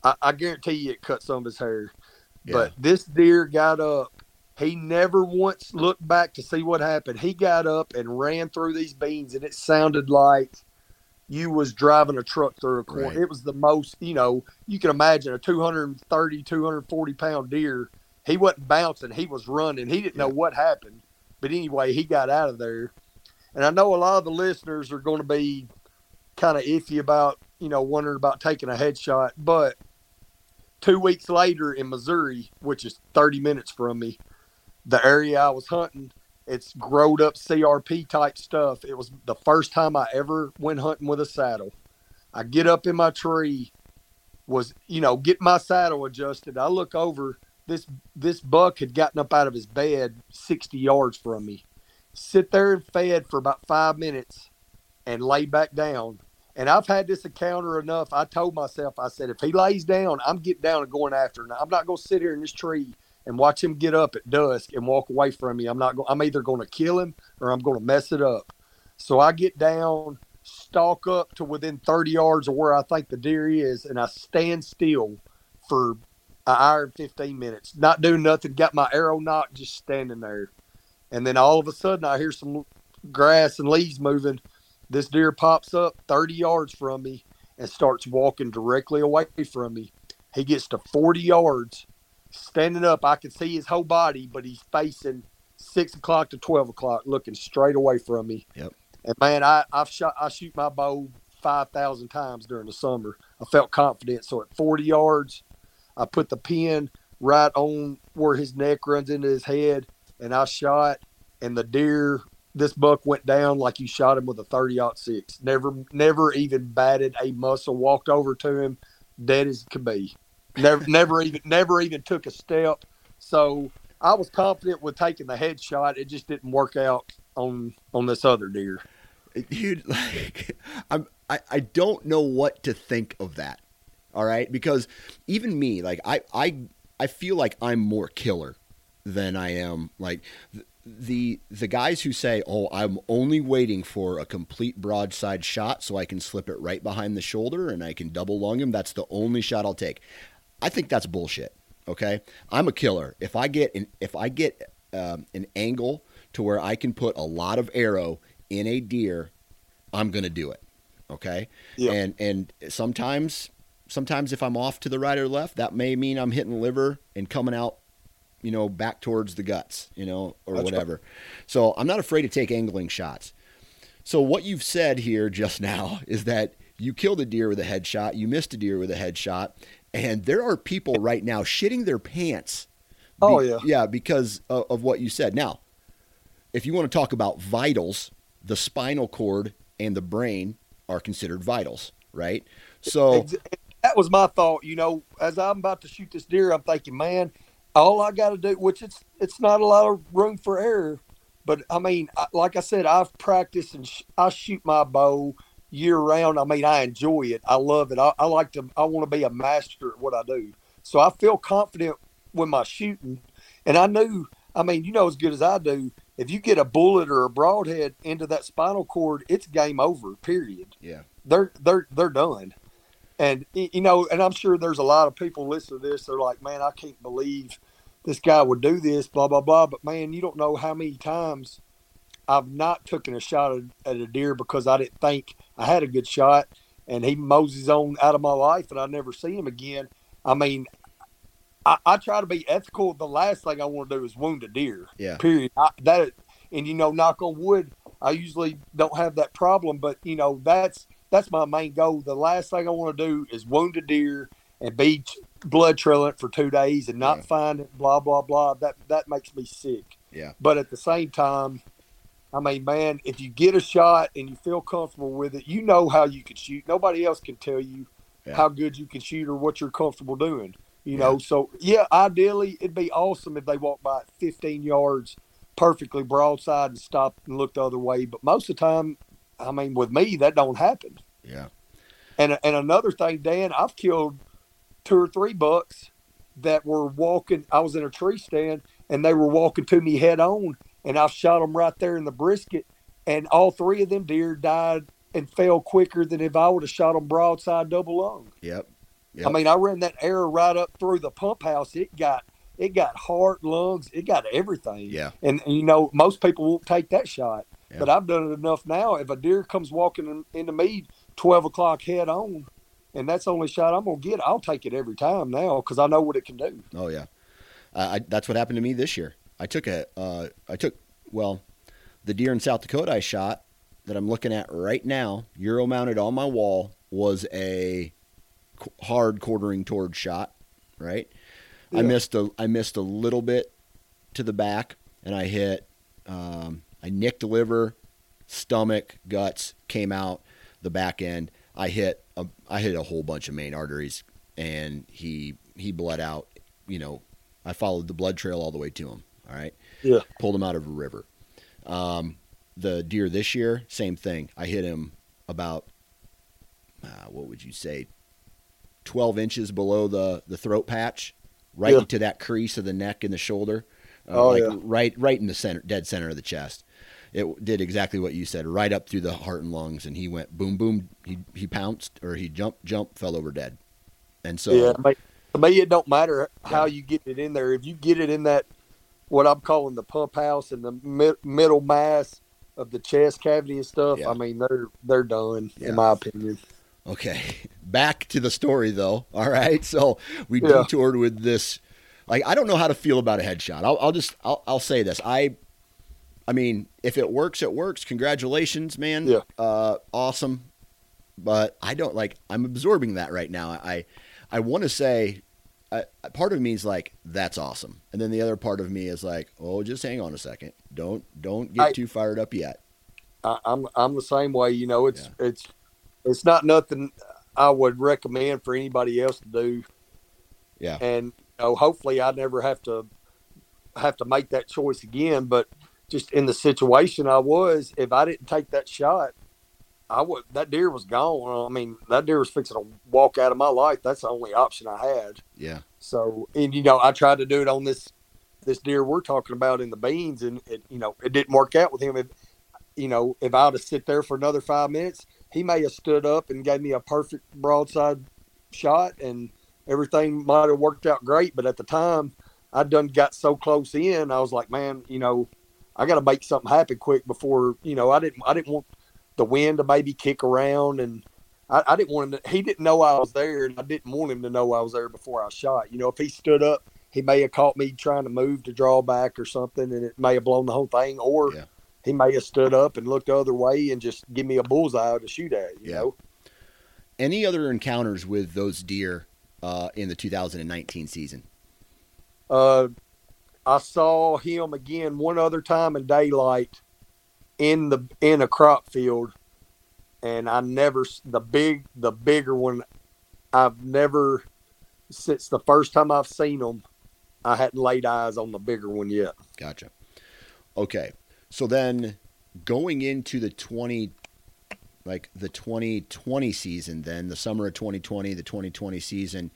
I, I guarantee you, it cut some of his hair. But this deer got up. He never once looked back to see what happened. He got up and ran through these beans, and it sounded like you was driving a truck through a corn. Right. It was the most, you know, you can imagine a 230, 240 pound deer. He wasn't bouncing. He was running. He didn't know what happened. But anyway, he got out of there. And I know a lot of the listeners are going to be kind of iffy about, you know, wondering about taking a headshot. But two weeks later in Missouri, which is 30 minutes from me, the area I was hunting, it's growed up CRP type stuff. It was the first time I ever went hunting with a saddle. I get up in my tree, was you know get my saddle adjusted. I look over this this buck had gotten up out of his bed 60 yards from me, sit there and fed for about five minutes, and lay back down. And I've had this encounter enough. I told myself, I said, if he lays down, I'm getting down and going after him. I'm not going to sit here in this tree and watch him get up at dusk and walk away from me. I'm not. Go- I'm either going to kill him or I'm going to mess it up. So I get down, stalk up to within 30 yards of where I think the deer is, and I stand still for an hour and 15 minutes, not doing nothing. Got my arrow nocked, just standing there. And then all of a sudden, I hear some grass and leaves moving. This deer pops up 30 yards from me and starts walking directly away from me. He gets to 40 yards, standing up. I can see his whole body, but he's facing six o'clock to 12 o'clock, looking straight away from me. Yep. And man, I, I've shot, I shoot my bow 5,000 times during the summer. I felt confident. So at 40 yards, I put the pin right on where his neck runs into his head, and I shot, and the deer, this buck went down like you shot him with a 30 six. Never, never even batted a muscle. Walked over to him, dead as could be. Never, never even, never even took a step. So I was confident with taking the headshot. It just didn't work out on on this other deer. dude like i'm I, I don't know what to think of that all right because even me like i i i feel like i'm more killer than i am like th- the the guys who say oh i'm only waiting for a complete broadside shot so i can slip it right behind the shoulder and i can double lung him that's the only shot i'll take i think that's bullshit okay i'm a killer if i get an if i get um, an angle to where i can put a lot of arrow in a deer, I'm going to do it. Okay? Yeah. And and sometimes sometimes if I'm off to the right or left, that may mean I'm hitting the liver and coming out, you know, back towards the guts, you know, or That's right. whatever. So, I'm not afraid to take angling shots. So what you've said here just now is that you killed a deer with a headshot, you missed a deer with a headshot, and there are people right now shitting their pants. be- Oh, yeah. yeah, because of, of what you said. Now, if you want to talk about vitals, the spinal cord and the brain are considered vitals, right? So that was my thought. You know, as I'm about to shoot this deer, I'm thinking, man, all I got to do, which it's it's not a lot of room for error, but I mean, like I said, I've practiced and sh- I shoot my bow year round. I mean, I enjoy it. I love it. I, I like to. I want to be a master at what I do. So I feel confident with my shooting, and I knew. I mean, you know as good as I do. If you get a bullet or a broadhead into that spinal cord, it's game over. Period yeah, they're they're they're done. And you know, and I'm sure there's a lot of people listening to this. They're like, "Man, I can't believe this guy would do this." Blah blah blah. But man, you don't know how many times I've not taken a shot at, a deer because I didn't think I had a good shot, and he moses on out of my life, and I never see him again. I mean, I, I try to be ethical. The last thing I want to do is wound a deer yeah, period. I, that and you know, knock on wood, I usually don't have that problem, but you know, that's that's my main goal. The last thing I want to do is wound a deer and be blood trailing for two days and not Yeah. find it. Blah blah blah. That that makes me sick. yeah, But at the same time, I mean, man, if you get a shot and you feel comfortable with it, you know how you can shoot. Nobody else can tell you Yeah. how good you can shoot or what you're comfortable doing. You Yeah. know, so yeah, ideally it'd be awesome if they walked by 15 yards perfectly broadside and stopped and looked the other way. But most of the time, I mean, with me, that don't happen. yeah, And and another thing, Dan, I've killed two or three bucks that were walking. I was in a tree stand and they were walking to me head on, and I shot them right there in the brisket, and all three of them deer died and fell quicker than if I would have shot them broadside double lung. yep, Yep. I mean, I ran that arrow right up through the pump house. It got it got heart, lungs, it got everything. yeah, And, and, you know, most people won't take that shot. Yeah. But I've done it enough now. If a deer comes walking in, into me 12 o'clock head on, and that's the only shot I'm going to get, I'll take it every time now because I know what it can do. Oh yeah, uh, I, that's what happened to me this year. I took a, uh, I took well, the deer in South Dakota I shot that I'm looking at right now, Euro mounted on my wall, was a hard quartering toward shot. Right, I missed a, I missed a little bit to the back, and I hit, um, I nicked the liver, stomach, guts, came out the back end. I hit, a, I hit a whole bunch of main arteries, and he he bled out. You know, I followed the blood trail all the way to him. All right. Yeah. Pulled him out of a river. Um, the deer this year, same thing. I hit him about, uh, what would you say, twelve inches below the the throat patch, right Yeah. into that crease of the neck and the shoulder. Uh, Oh, like yeah. right right in the center, dead center of the chest. It did exactly what you said, right up through the heart and lungs, and he went boom boom. He he pounced or he jumped jumped, fell over dead. And so yeah. To me, to me, it don't matter how you get it in there. If you get it in that, what I'm calling the pump house and the mid, middle mass of the chest cavity and stuff, Yeah. I mean, they're they're done, Yeah. in my opinion. Okay, back to the story though. All right, so we Yeah. detoured with this. Like, I don't know how to feel about a headshot. I'll, I'll just, I'll, I'll say this. I, I mean, if it works, it works. Congratulations, man. Yeah. Uh, awesome. But I don't like. I'm absorbing that right now. I, I want to say, I, part of me is like, that's awesome, and then the other part of me is like, oh, just hang on a second. Don't, don't get I- too fired up yet. I, I'm I'm the same way. You know, it's it's it's not nothing I would recommend for anybody else to do. Yeah. And you know, hopefully, I never have to have to make that choice again. But just in the situation I was, if I didn't take that shot, I would that deer was gone. I mean, that deer was fixing to walk out of my life. That's the only option I had. Yeah. So, and you know, I tried to do it on this this deer we're talking about in the beans, and it you know it didn't work out with him. If you know, if I would have sit there for another five minutes, he may have stood up and gave me a perfect broadside shot, and everything might have worked out great. But at the time, I done got so close in, I was like, man, you know, I got to make something happen quick before you know I didn't I didn't want the wind to maybe kick around and. I, I didn't want him to, he didn't know I was there and I didn't want him to know I was there before I shot. You know, if he stood up, he may have caught me trying to move to draw back or something and it may have blown the whole thing. Or Yeah. he may have stood up and looked the other way and just give me a bullseye to shoot at. You Yeah. know, Any other encounters with those deer uh, in the 2019 season? uh, I saw him again one other time in daylight in the in a crop field, and I never the big the bigger one. I've never since the first time I've seen them, I hadn't laid eyes on the bigger one yet. Gotcha. Okay. So then going into the 20 like the 2020 season then the summer of 2020 the 2020 season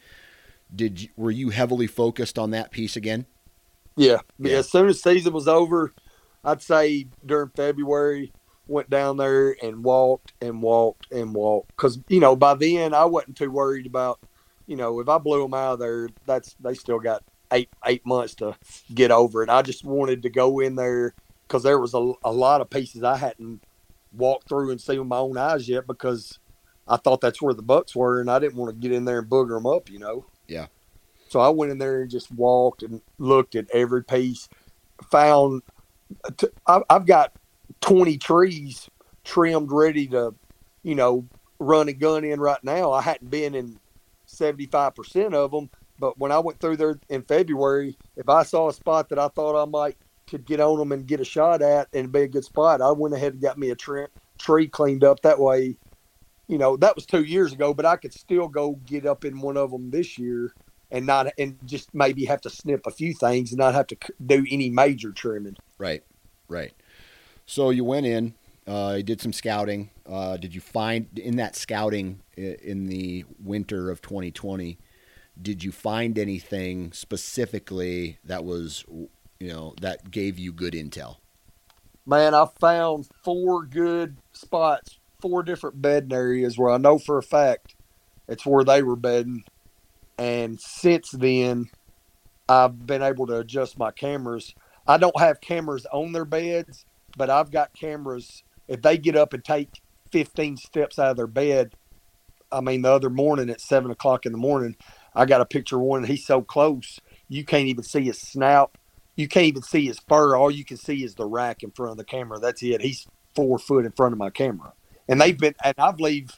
did you, were you heavily focused on that piece again Yeah. Yeah. As soon as season was over, I'd say during February, went down there and walked and walked and walked. Because, you know, by then I wasn't too worried about, you know, if I blew them out of there, that's, they still got eight, eight months to get over it. I just wanted to go in there because there was a, a lot of pieces I hadn't walked through and seen with my own eyes yet because I thought that's where the bucks were and I didn't want to get in there and booger them up, you know. Yeah. So I went in there and just walked and looked at every piece. Found I've got twenty trees trimmed, ready to, you know, run a gun in right now. I hadn't been in seventy five percent of them, but when I went through there in February, if I saw a spot that I thought I might could get on them and get a shot at and be a good spot, I went ahead and got me a tre- tree cleaned up. That way, you know, that was two years ago, but I could still go get up in one of them this year and not and just maybe have to snip a few things and not have to do any major trimming. Right right so you went in uh, you did some scouting uh, did you find in that scouting in the winter of 2020 did you find anything specifically that was you know that gave you good intel Man, I found four good spots, four different bedding areas where I know for a fact it's where they were bedding. And since then, I've been able to adjust my cameras. I don't have cameras on their beds, but I've got cameras. If they get up and take 15 steps out of their bed, I mean, the other morning at seven o'clock in the morning, I got a picture of one. He's so close, you can't even see his snout. You can't even see his fur. All you can see is the rack in front of the camera. That's it. He's four foot in front of my camera. And they've been, and I've leave,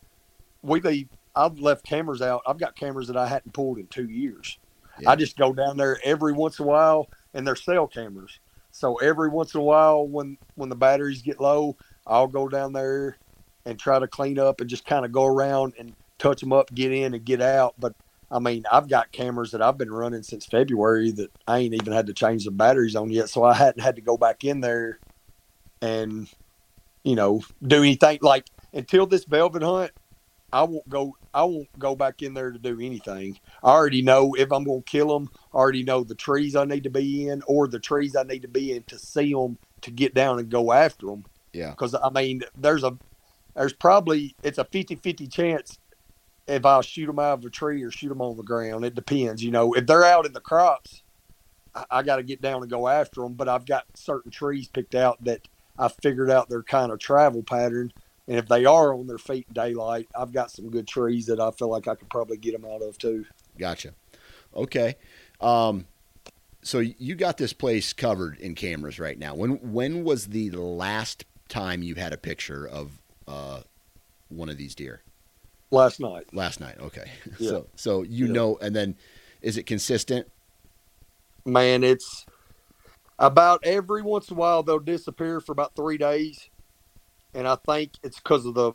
we leave, I've left cameras out. I've got cameras that I hadn't pulled in two years. Yeah. I just go down there every once in a while, and they're cell cameras. So every once in a while, when when the batteries get low, I'll go down there and try to clean up and just kind of go around and touch them up, get in and get out. But I mean, I've got cameras that I've been running since February that I ain't even had to change the batteries on yet, so I hadn't had to go back in there and you know do anything like until this velvet hunt. I won't go. I won't go back in there to do anything. I already know if I'm going to kill them. I already know the trees I need to be in, or the trees I need to be in to see them to get down and go after them. Yeah. Because I mean, there's a there's probably it's a 50-50 chance if I shoot them out of a tree or shoot them on the ground. It depends. You know, if they're out in the crops, I, I got to get down and go after them. But I've got certain trees picked out that I figured out their kind of travel pattern. And if they are on their feet in daylight, I've got some good trees that I feel like I could probably get them out of too. Gotcha. Okay. Um, so you got this place covered in cameras right now. When when was the last time you had a picture of uh, one of these deer? Last night, Last night. Okay. Yeah. So so you Yeah. know, and then is it consistent? man, it's about every once in a while they'll disappear for about three days, and I think it's because of the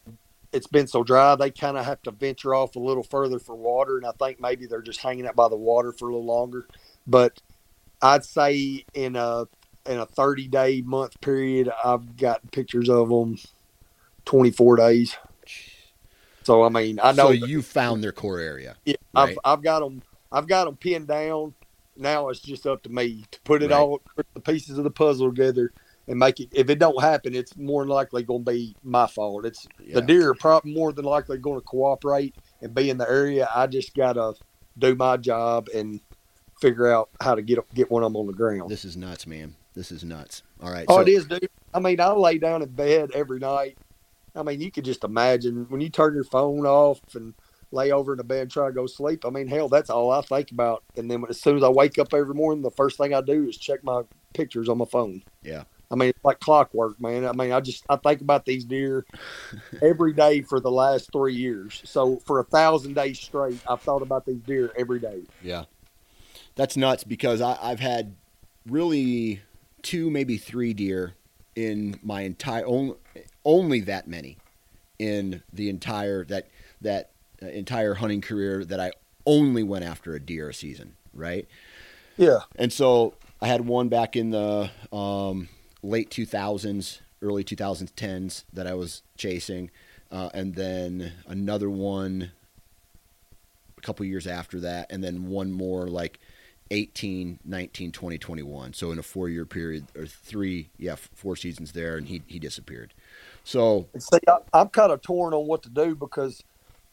it's been so dry. They kind of have to venture off a little further for water, and I think maybe they're just hanging out by the water for a little longer. But I'd say in a in a thirty day month period, I've got pictures of them twenty four days. So I mean, I know so that- you found their core area. yeah, Right. I've I've got them. I've got them pinned down. Now it's just up to me to put it Right. all, put the pieces of the puzzle together, and make it. If it don't happen, it's more than likely going to be my fault. It's Yeah. the deer are probably more than likely going to cooperate and be in the area. I just gotta do my job and figure out how to get get one of them on the ground. This is nuts, man. This is nuts. All right. Oh, so, it is, dude. I mean, I lay down in bed every night. I mean, you could just imagine when you turn your phone off and lay over in the bed and try to go sleep. I mean, hell, that's all I think about. And then as soon as I wake up every morning, the first thing I do is check my pictures on my phone. I mean, it's like clockwork, man. I mean, I just I think about these deer every day for the last three years. So for a thousand days straight, I've thought about these deer every day. Yeah, that's nuts because I, I've had really two, maybe three deer in my entire only, only that many in the entire that that entire hunting career that I only went after a deer a season, right? Yeah. And so I had one back in the um, late 2000s, early 2010s that I was chasing, uh, and then another one a couple years after that, and then one more like 18, 19, 20, 21. So in a four year period, or three, yeah, four seasons there, and he, he disappeared. So see, I, I'm kind of torn on what to do because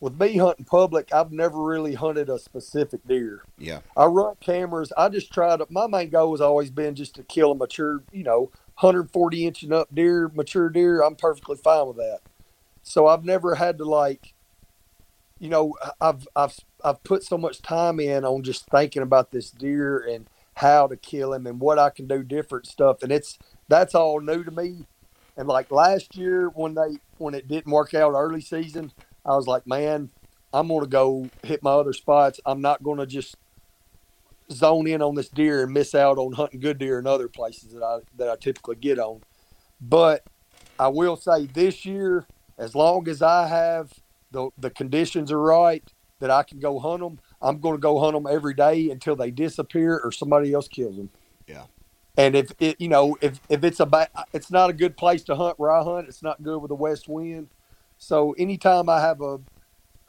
with me hunting public, I've never really hunted a specific deer. Yeah. I run cameras. I just try to, my main goal has always been just to kill a mature, you know, 140 inch and up deer, mature deer. I'm perfectly fine with that. So I've never had to like, you know, I've, I've, I've put so much time in on just thinking about this deer and how to kill him and what I can do different stuff. And it's, that's all new to me. And like last year when they, when it didn't work out early season, I was like, man, I'm to go hit my other spots. I'm not to just zone in on this deer and miss out on hunting good deer in other places that I that I typically get on. But I will say this year, as long as I have the the conditions are right that I can go hunt them, I'm going to go hunt them every day until they disappear or somebody else kills them. Yeah. And if it, you know, if if it's a bad, it's not a good place to hunt where I hunt. It's not good with a west wind. So anytime I have a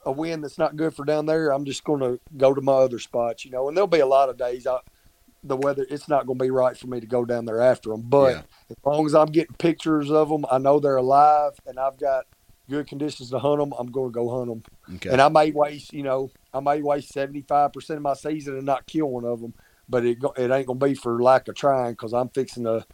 a wind that's not good for down there, I'm just going to go to my other spots, you know. And there'll be a lot of days I, the weather it's not going to be right for me to go down there after them. But Yeah. as long as I'm getting pictures of them, I know they're alive, and I've got good conditions to hunt them. I'm going to go hunt them. Okay. And I may waste, you know, I may waste 75 percent of my season and not kill one of them, but it it ain't going to be for lack of trying because I'm fixing to.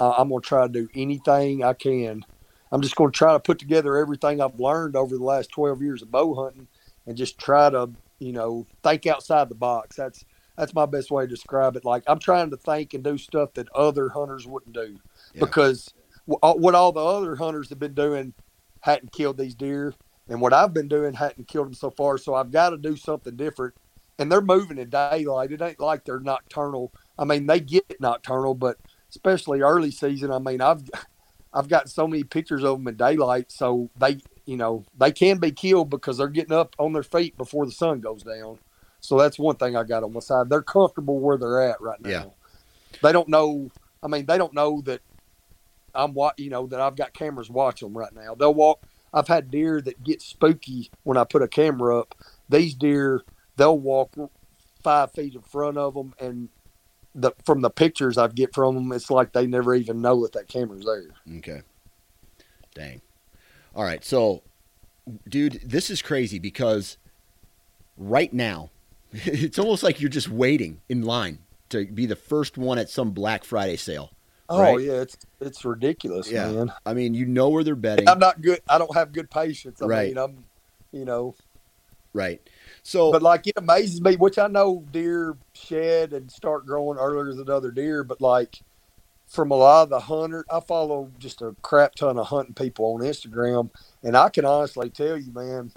I'm going to try to do anything I can I'm just going to try to put together everything I've learned over the last 12 years of bow hunting and just try to, you know, think outside the box. That's that's my best way to describe it. Like I'm trying to think and do stuff that other hunters wouldn't do Yeah. because wh- uh, what all the other hunters have been doing hadn't killed these deer, and what I've been doing hadn't killed them so far. So I've got to do something different. And they're moving in daylight. It ain't like they're nocturnal. I mean, they get nocturnal, but especially early season. I mean, I've I've got so many pictures of them in daylight, so they, you know, they can be killed because they're getting up on their feet before the sun goes down. So that's one thing I got on my side. They're comfortable where they're at right now. Yeah. They don't know. I mean, they don't know that I'm what you know that I've got cameras watching them right now. They'll walk. I've had deer that get spooky when I put a camera up. These deer, they'll walk five feet in front of them, and the from the pictures I get from them, it's like they never even know that that camera's there. Okay. Dang. All right. So, dude, this is crazy because right now, it's almost like you're just waiting in line to be the first one at some Black Friday sale. Oh Right. yeah, it's it's ridiculous, Yeah. man. I mean, you know where they're betting. I'm not good. I don't have good patience. I Right. mean, I'm, you know, Right. So, but like it amazes me, which I know deer shed and start growing earlier than other deer, but like from a lot of the hunter, I follow just a crap ton of hunting people on Instagram, and I can honestly tell you, man,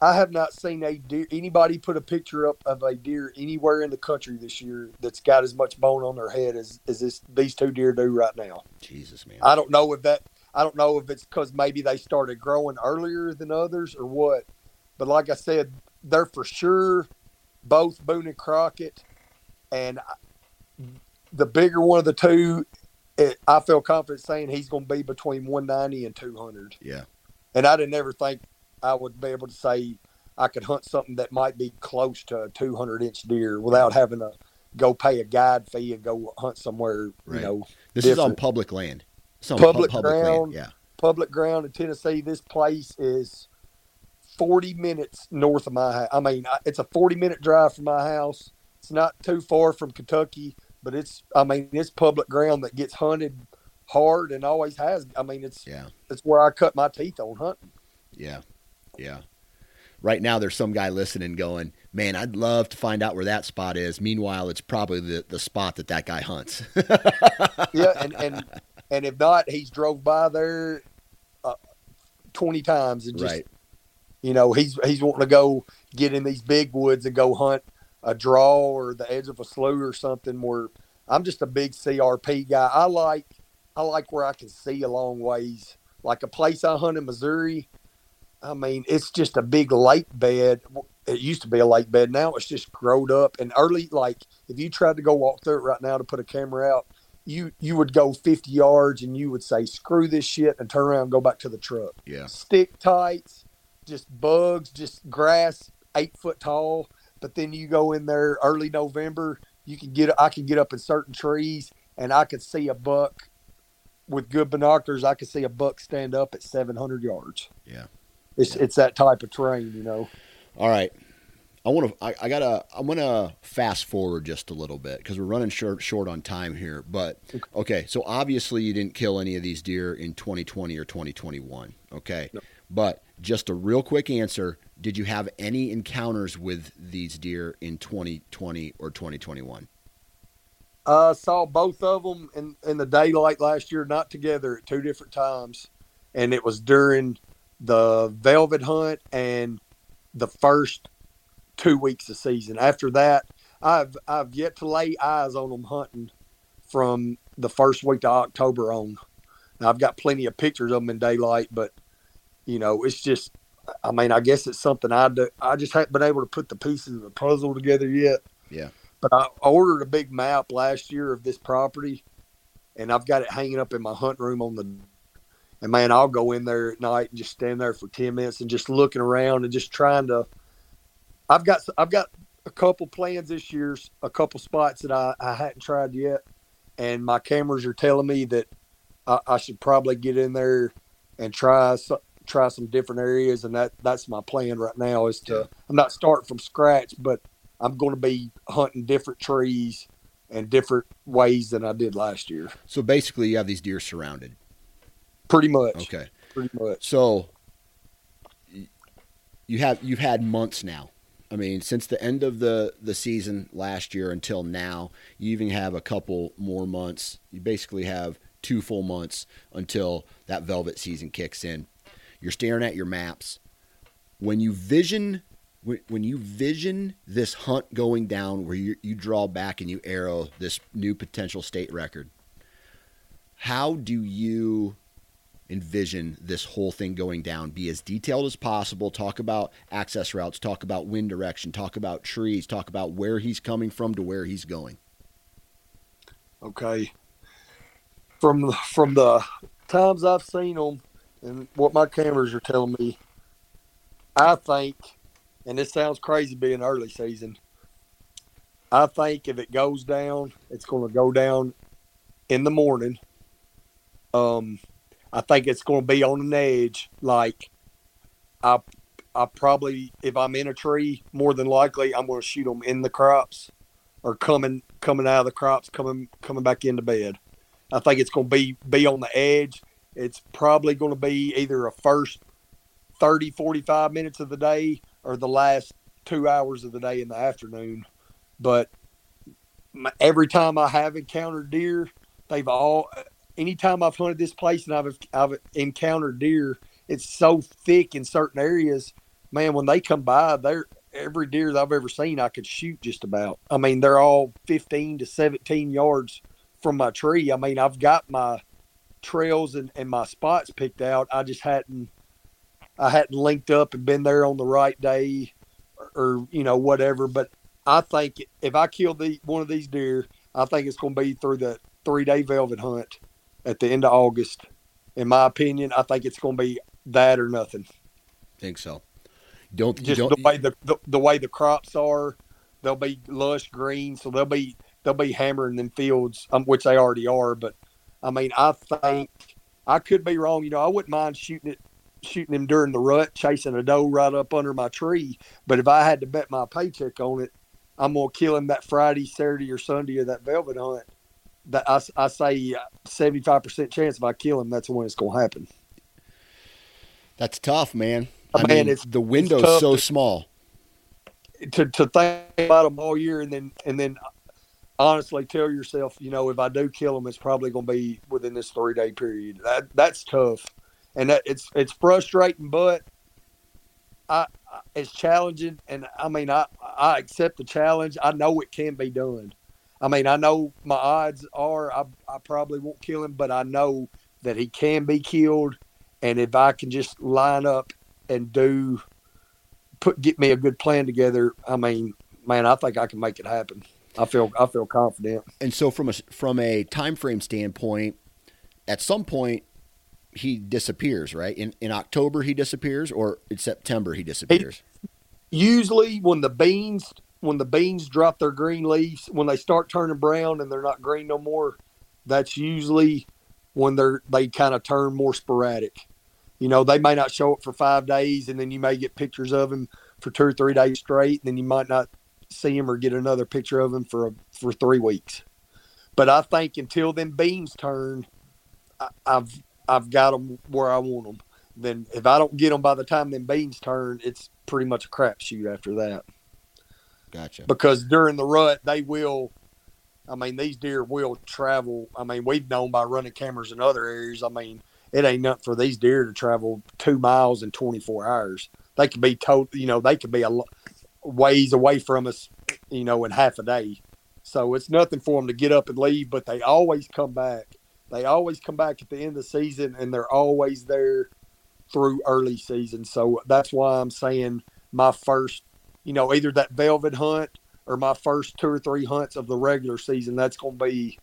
I have not seen a deer anybody put a picture up of a deer anywhere in the country this year that's got as much bone on their head as, as this these two deer do right now. Jesus, man. I don't know if that I don't know if it's because maybe they started growing earlier than others or what. But like I said, they're for sure both Boone and Crockett, and the bigger one of the two, it, I feel confident saying he's going to be between 190 and 200. Yeah. And I didn't ever think I would be able to say I could hunt something that might be close to a 200 inch deer without having to go pay a guide fee and go hunt somewhere, Right. you know, This is on public land. It's on Public land. ground. Yeah. public ground in Tennessee. This place is 40 minutes north of my house. I mean, it's a 40 minute drive from my house. It's not too far from Kentucky, but it's, I mean, it's public ground that gets hunted hard and always has. I mean, it's, Yeah. it's where I cut my teeth on hunting. Yeah. Yeah. Right now, there's some guy listening going, man, I'd love to find out where that spot is. Meanwhile, it's probably the, the spot that that guy hunts. Yeah. And, and and if not, he's drove by there uh, twenty times and just, Right. You know, he's he's wanting to go get in these big woods and go hunt a draw or the edge of a slough or something. Where I'm just a big CRP guy. I like I like where I can see a long ways. Like a place I hunt in Missouri. I mean, it's just a big lake bed. It used to be a lake bed. Now it's just growed up. And early, like if you tried to go walk through it right now to put a camera out, you you would go 50 yards and you would say, "Screw this shit," and turn around and go back to the truck. Yeah. Stick tights, just bugs, just grass, eight foot tall. But then you go in there early November, you can get I can get up in certain trees and I could see a buck with good binoculars. I could see a buck stand up at 700 yards. Yeah. It's Yeah. it's that type of terrain, you know. All right. I want to. I, I gotta. I'm gonna fast forward just a little bit because we're running short short on time here. But okay, so obviously you didn't kill any of these deer in 2020 or 2021. Okay, No. but just a real quick answer: Did you have any encounters with these deer in 2020 or 2021? I uh, saw both of them in, in the daylight last year, not together at two different times. And it was during the velvet hunt and the first two weeks of season. After that, I've I've yet to lay eyes on them hunting from the first week of October on. Now I've got plenty of pictures of them in daylight, but you know, it's just I mean, I guess it's something I do. I just haven't been able to put the pieces of the puzzle together yet. Yeah. But I ordered a big map last year of this property, and I've got it hanging up in my hunt room on the. And man, I'll go in there at night and just stand there for ten minutes and just looking around and just trying to. I've got I've got a couple plans this year, a couple spots that I, I hadn't tried yet, and my cameras are telling me that I, I should probably get in there and try so- try some different areas, and that that's my plan right now. Is to Yeah. I'm not starting from scratch, but I'm going to be hunting different trees and different ways than I did last year. So basically, you have these deer surrounded. Pretty much. Okay. Pretty much. So you have you've had months now. I mean, since the end of the the season last year until now, you even have a couple more months. You basically have two full months until that velvet season kicks in. You're staring at your maps. When you vision when, you vision this hunt going down where you, you draw back and you arrow this new potential state record, how do you envision this whole thing going down. Be as detailed as possible. Talk about access routes, talk about wind direction, talk about trees, talk about where he's coming from to where he's going. Okay. From from the times I've seen them and what my cameras are telling me, I think, and this sounds crazy being early season. I think if it goes down, it's going to go down in the morning. Um, I think it's going to be on an edge. Like, I, I probably if I'm in a tree, more than likely I'm going to shoot them in the crops or coming coming out of the crops, coming coming back into bed. I think it's going to be be on the edge. It's probably going to be either a first 30, 45 minutes of the day or the last two hours of the day in the afternoon. But my, every time I have encountered deer, they've all. Anytime I've hunted this place and I've I've encountered deer, it's so thick in certain areas. Man, when they come by, they're every deer that I've ever seen, I could shoot just about. I mean, they're all 15 to 17 yards from my tree. I mean, I've got my trails and, and my spots picked out. I just hadn't, I hadn't linked up and been there on the right day or, or you know, whatever. But I think if I kill the, one of these deer, I think it's going to be through the three day velvet hunt at the end of August. In my opinion, I think it's going to be that or nothing Think so. Don't just don't the way the, the the way the crops are, they'll be lush green, so they'll be they'll be hammering them fields, um, which they already are. But I mean, I think I could be wrong. You know, I wouldn't mind shooting it, shooting them during the rut, chasing a doe right up under my tree. But if I had to bet my paycheck on it, I'm gonna kill him that Friday, Saturday, or Sunday of that velvet hunt. That I, I say uh, seventy five percent chance if I kill him, that's when it's gonna happen. that's tough, man. Oh, I man, mean, it's- the window's tough so to- small. to to think about them all year and then and then honestly tell yourself, you know, if I do kill them, it's probably going to be within this three day period. That that's tough, and that it's it's frustrating, but I, I it's challenging, and I mean I I accept the challenge. I know it can be done. I mean I know my odds are I I probably won't kill him, but I know that he can be killed, and if I can just line up and do put get me a good plan together, I mean, man, I think I can make it happen. I feel I feel confident. And so from a from a time frame standpoint, at some point he disappears, right? In in October he disappears, or in September he disappears. He, usually, when the beans when the beans drop their green leaves, when they start turning brown and they're not green no more, that's usually when they're they kind of turn more sporadic. You know, they may not show up for five days, and then you may get pictures of them for two or three days straight, and then you might not see him or get another picture of him for for three weeks. But I think until them beans turn, I, I've I've got them where I want them. Then if I don't get them by the time them beans turn, it's pretty much a crapshoot after that. Gotcha. Because during the rut, they will. I mean, these deer will travel. I mean, we've known by running cameras in other areas. I mean, it ain't nothing for these deer to travel two miles in 24 hours. They could be told, you know, they could be a ways away from us, you know, in half a day. So it's nothing for them to get up and leave, but they always come back. They always come back at the end of the season, and they're always there through early season. So that's why I'm saying my first, you know, either that velvet hunt or my first two or three hunts of the regular season. That's going to be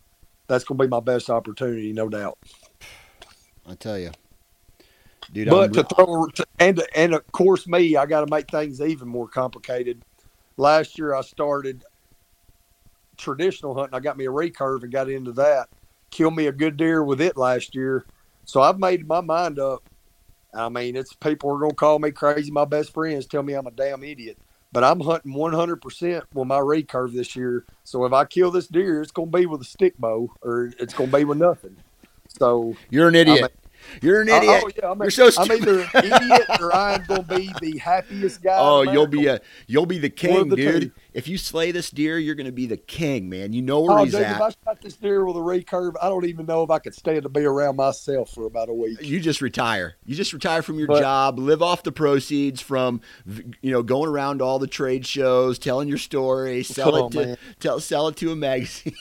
that's to be my best opportunity, no doubt. I tell you, dude. But I'm... to throw and and of course me, I got to make things even more complicated. Last year I started traditional hunting. I got me a recurve and got into that. Killed me a good deer with it last year. So I've made my mind up. I mean, it's people are gonna call me crazy. My best friends tell me I'm a damn idiot. But I'm hunting 100% with my recurve this year. So if I kill this deer, it's gonna be with a stick bow, or it's gonna be with nothing. So you're an idiot. You're an idiot. Oh, yeah, I'm You're so stupid. I'm either an idiot or I'm gonna be the happiest guy. Oh, you'll be a you'll be the king, the dude. Two. If you slay this deer, you're gonna be the king, man. You know where oh, he's dude, at. If I shot this deer with a recurve, I don't even know if I could stand to be around myself for about a week. You just retire. You just retire from your but, job, live off the proceeds from you know going around all the trade shows, telling your story, sell oh, it on, to man. tell sell it to a magazine.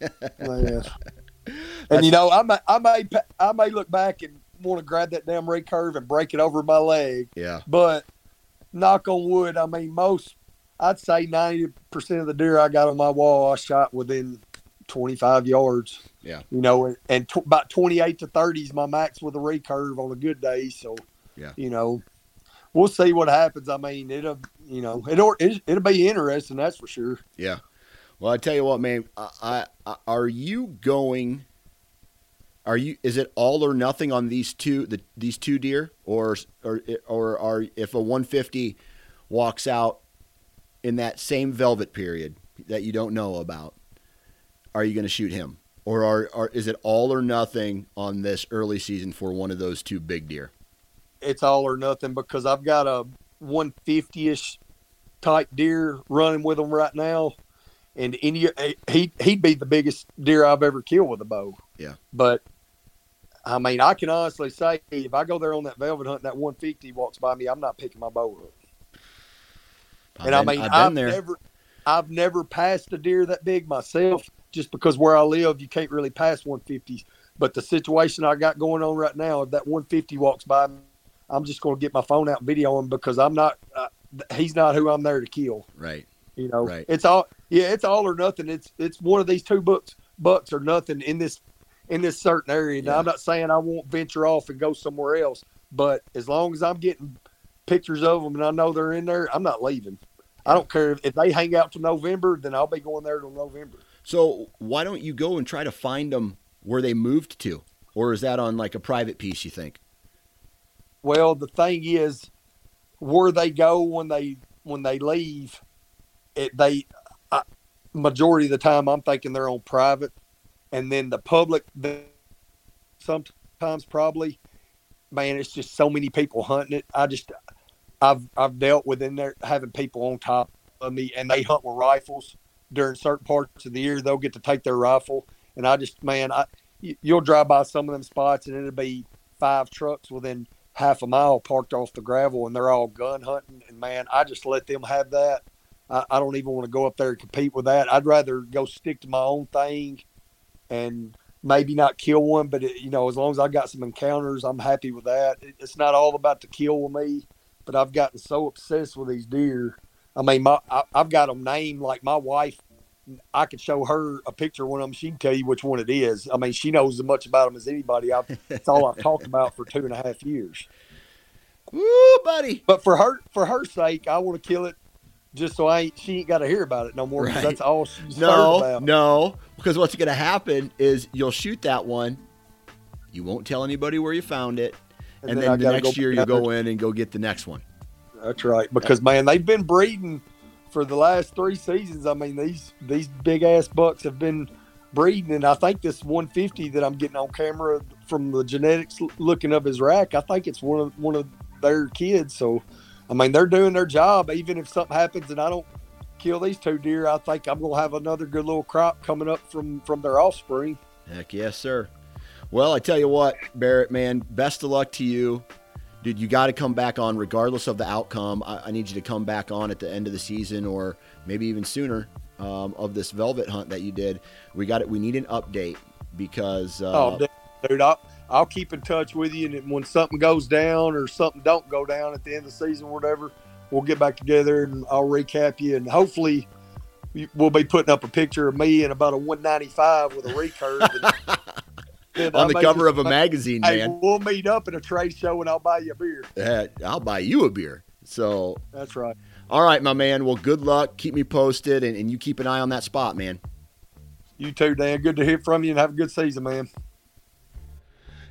and you know, I may, I may, I may look back and want to grab that damn recurve and break it over my leg. Yeah. But knock on wood, I mean, most, I'd say 90% of the deer I got on my wall, I shot within 25 yards. Yeah. You know, and t- about 28 to 30 is my max with a recurve on a good day. So, yeah. You know, we'll see what happens. I mean, it'll, you know, it'll, it'll be interesting. That's for sure. Yeah. Well, I tell you what, man. I, I, are you going? Are you? Is it all or nothing on these two? The these two deer, or or or are if a 150 walks out in that same velvet period that you don't know about, are you going to shoot him, or are, are is it all or nothing on this early season for one of those two big deer? It's all or nothing because I've got a 150ish type deer running with them right now and any he he'd be the biggest deer I've ever killed with a bow. Yeah. But I mean, I can honestly say if I go there on that velvet hunt, that 150 walks by me, I'm not picking my bow up. I've and been, I mean, I've, I've never, I've never passed a deer that big myself, just because where I live, you can't really pass 150s. But the situation I got going on right now, if that 150 walks by, me, I'm just going to get my phone out and video him because I'm not. Uh, he's not who I'm there to kill. Right. You know, right. it's all yeah, it's all or nothing. It's it's one of these two books bucks or nothing in this in this certain area. Now yeah. I'm not saying I won't venture off and go somewhere else, but as long as I'm getting pictures of them and I know they're in there, I'm not leaving. I don't care if, if they hang out to November, then I'll be going there till November. So why don't you go and try to find them where they moved to, or is that on like a private piece? You think? Well, the thing is, where they go when they when they leave, it, they majority of the time I'm thinking they're on private, and then the public sometimes probably man it's just so many people hunting it. I just I've I've dealt with in there having people on top of me and they hunt with rifles during certain parts of the year they'll get to take their rifle. And I just man, I you'll drive by some of them spots and it'll be five trucks within half a mile parked off the gravel and they're all gun hunting. And man, I just let them have that. I, I don't even want to go up there and compete with that. I'd rather go stick to my own thing and maybe not kill one, but it, you know, as long as I got some encounters, I'm happy with that. It, it's not all about the kill with me, but I've gotten so obsessed with these deer. I mean, my I, have got them named like my wife. I could show her a picture of one of them. She can tell you which one it is. I mean, she knows as much about them as anybody. I've, it's all I've talked about for two and a half years. Woo, buddy! But for her, for her sake, I want to kill it just so I ain't, she ain't got to hear about it no more. Right. That's all she's no, about. No, because what's going to happen is you'll shoot that one. You won't tell anybody where you found it, and, and then, then the next year you go in and go get the next one. That's right. Because man, they've been breeding for the last three seasons. I mean, these these big ass bucks have been breeding, and I think this 150 that I'm getting on camera from the genetics looking of his rack, I think it's one of one of their kids. So I mean, they're doing their job. Even if something happens and I don't kill these two deer, I think I'm gonna have another good little crop coming up from from their offspring. Heck yes, sir. Well, I tell you what, Barrett, man, best of luck to you. Dude, you got to come back on regardless of the outcome. I, I, need you to come back on at the end of the season or maybe even sooner um, of this velvet hunt that you did. We got it. We need an update because. Uh, oh, dude, I, I'll keep in touch with you, and when something goes down or something don't go down at the end of the season, or whatever, we'll get back together and I'll recap you, and hopefully we'll be putting up a picture of me in about a 195 with a recurve. And, on the cover of a magazine, hey, man. We'll meet up at a trade show and I'll buy you a beer. Uh, I'll buy you a beer. So that's right. All right, my man. Well, good luck. Keep me posted, and, and you keep an eye on that spot, man. You too, Dan. Good to hear from you, and have a good season, man.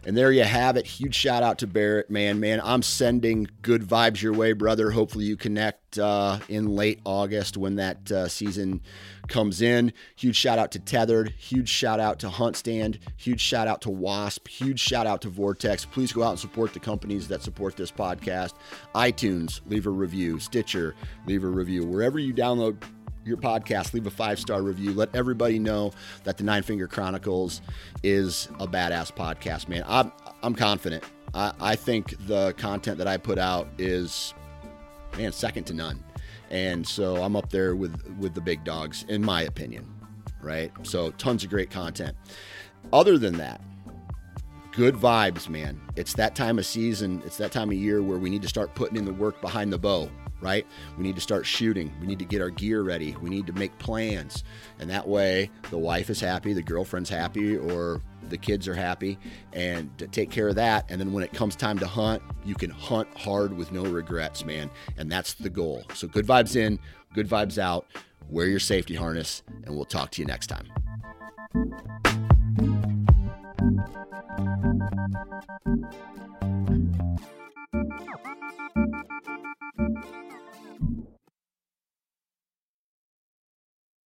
And there you have it. Huge shout out to Barrett, man. Man, I'm sending good vibes your way, brother. Hopefully you connect uh, in late August when that uh, season comes in. Huge shout out to Tethrd. Huge shout out to Hunt Stand. Huge shout out to Wasp. Huge shout out to Vortex. Please go out and support the companies that support this podcast. iTunes, leave a review. Stitcher, leave a review. Wherever you download your podcast, leave a five star review. Let everybody know that the Nine Finger Chronicles is a badass podcast, man. I'm, I'm confident. I, I think the content that I put out is, man, second to none. And so I'm up there with, with the big dogs, in my opinion, right? So tons of great content. Other than that, good vibes, man. It's that time of season, it's that time of year where we need to start putting in the work behind the bow right? We need to start shooting. We need to get our gear ready. We need to make plans. And that way, the wife is happy, the girlfriend's happy, or the kids are happy, and to take care of that. And then when it comes time to hunt, you can hunt hard with no regrets, man. And that's the goal. So good vibes in, good vibes out. Wear your safety harness, and we'll talk to you next time.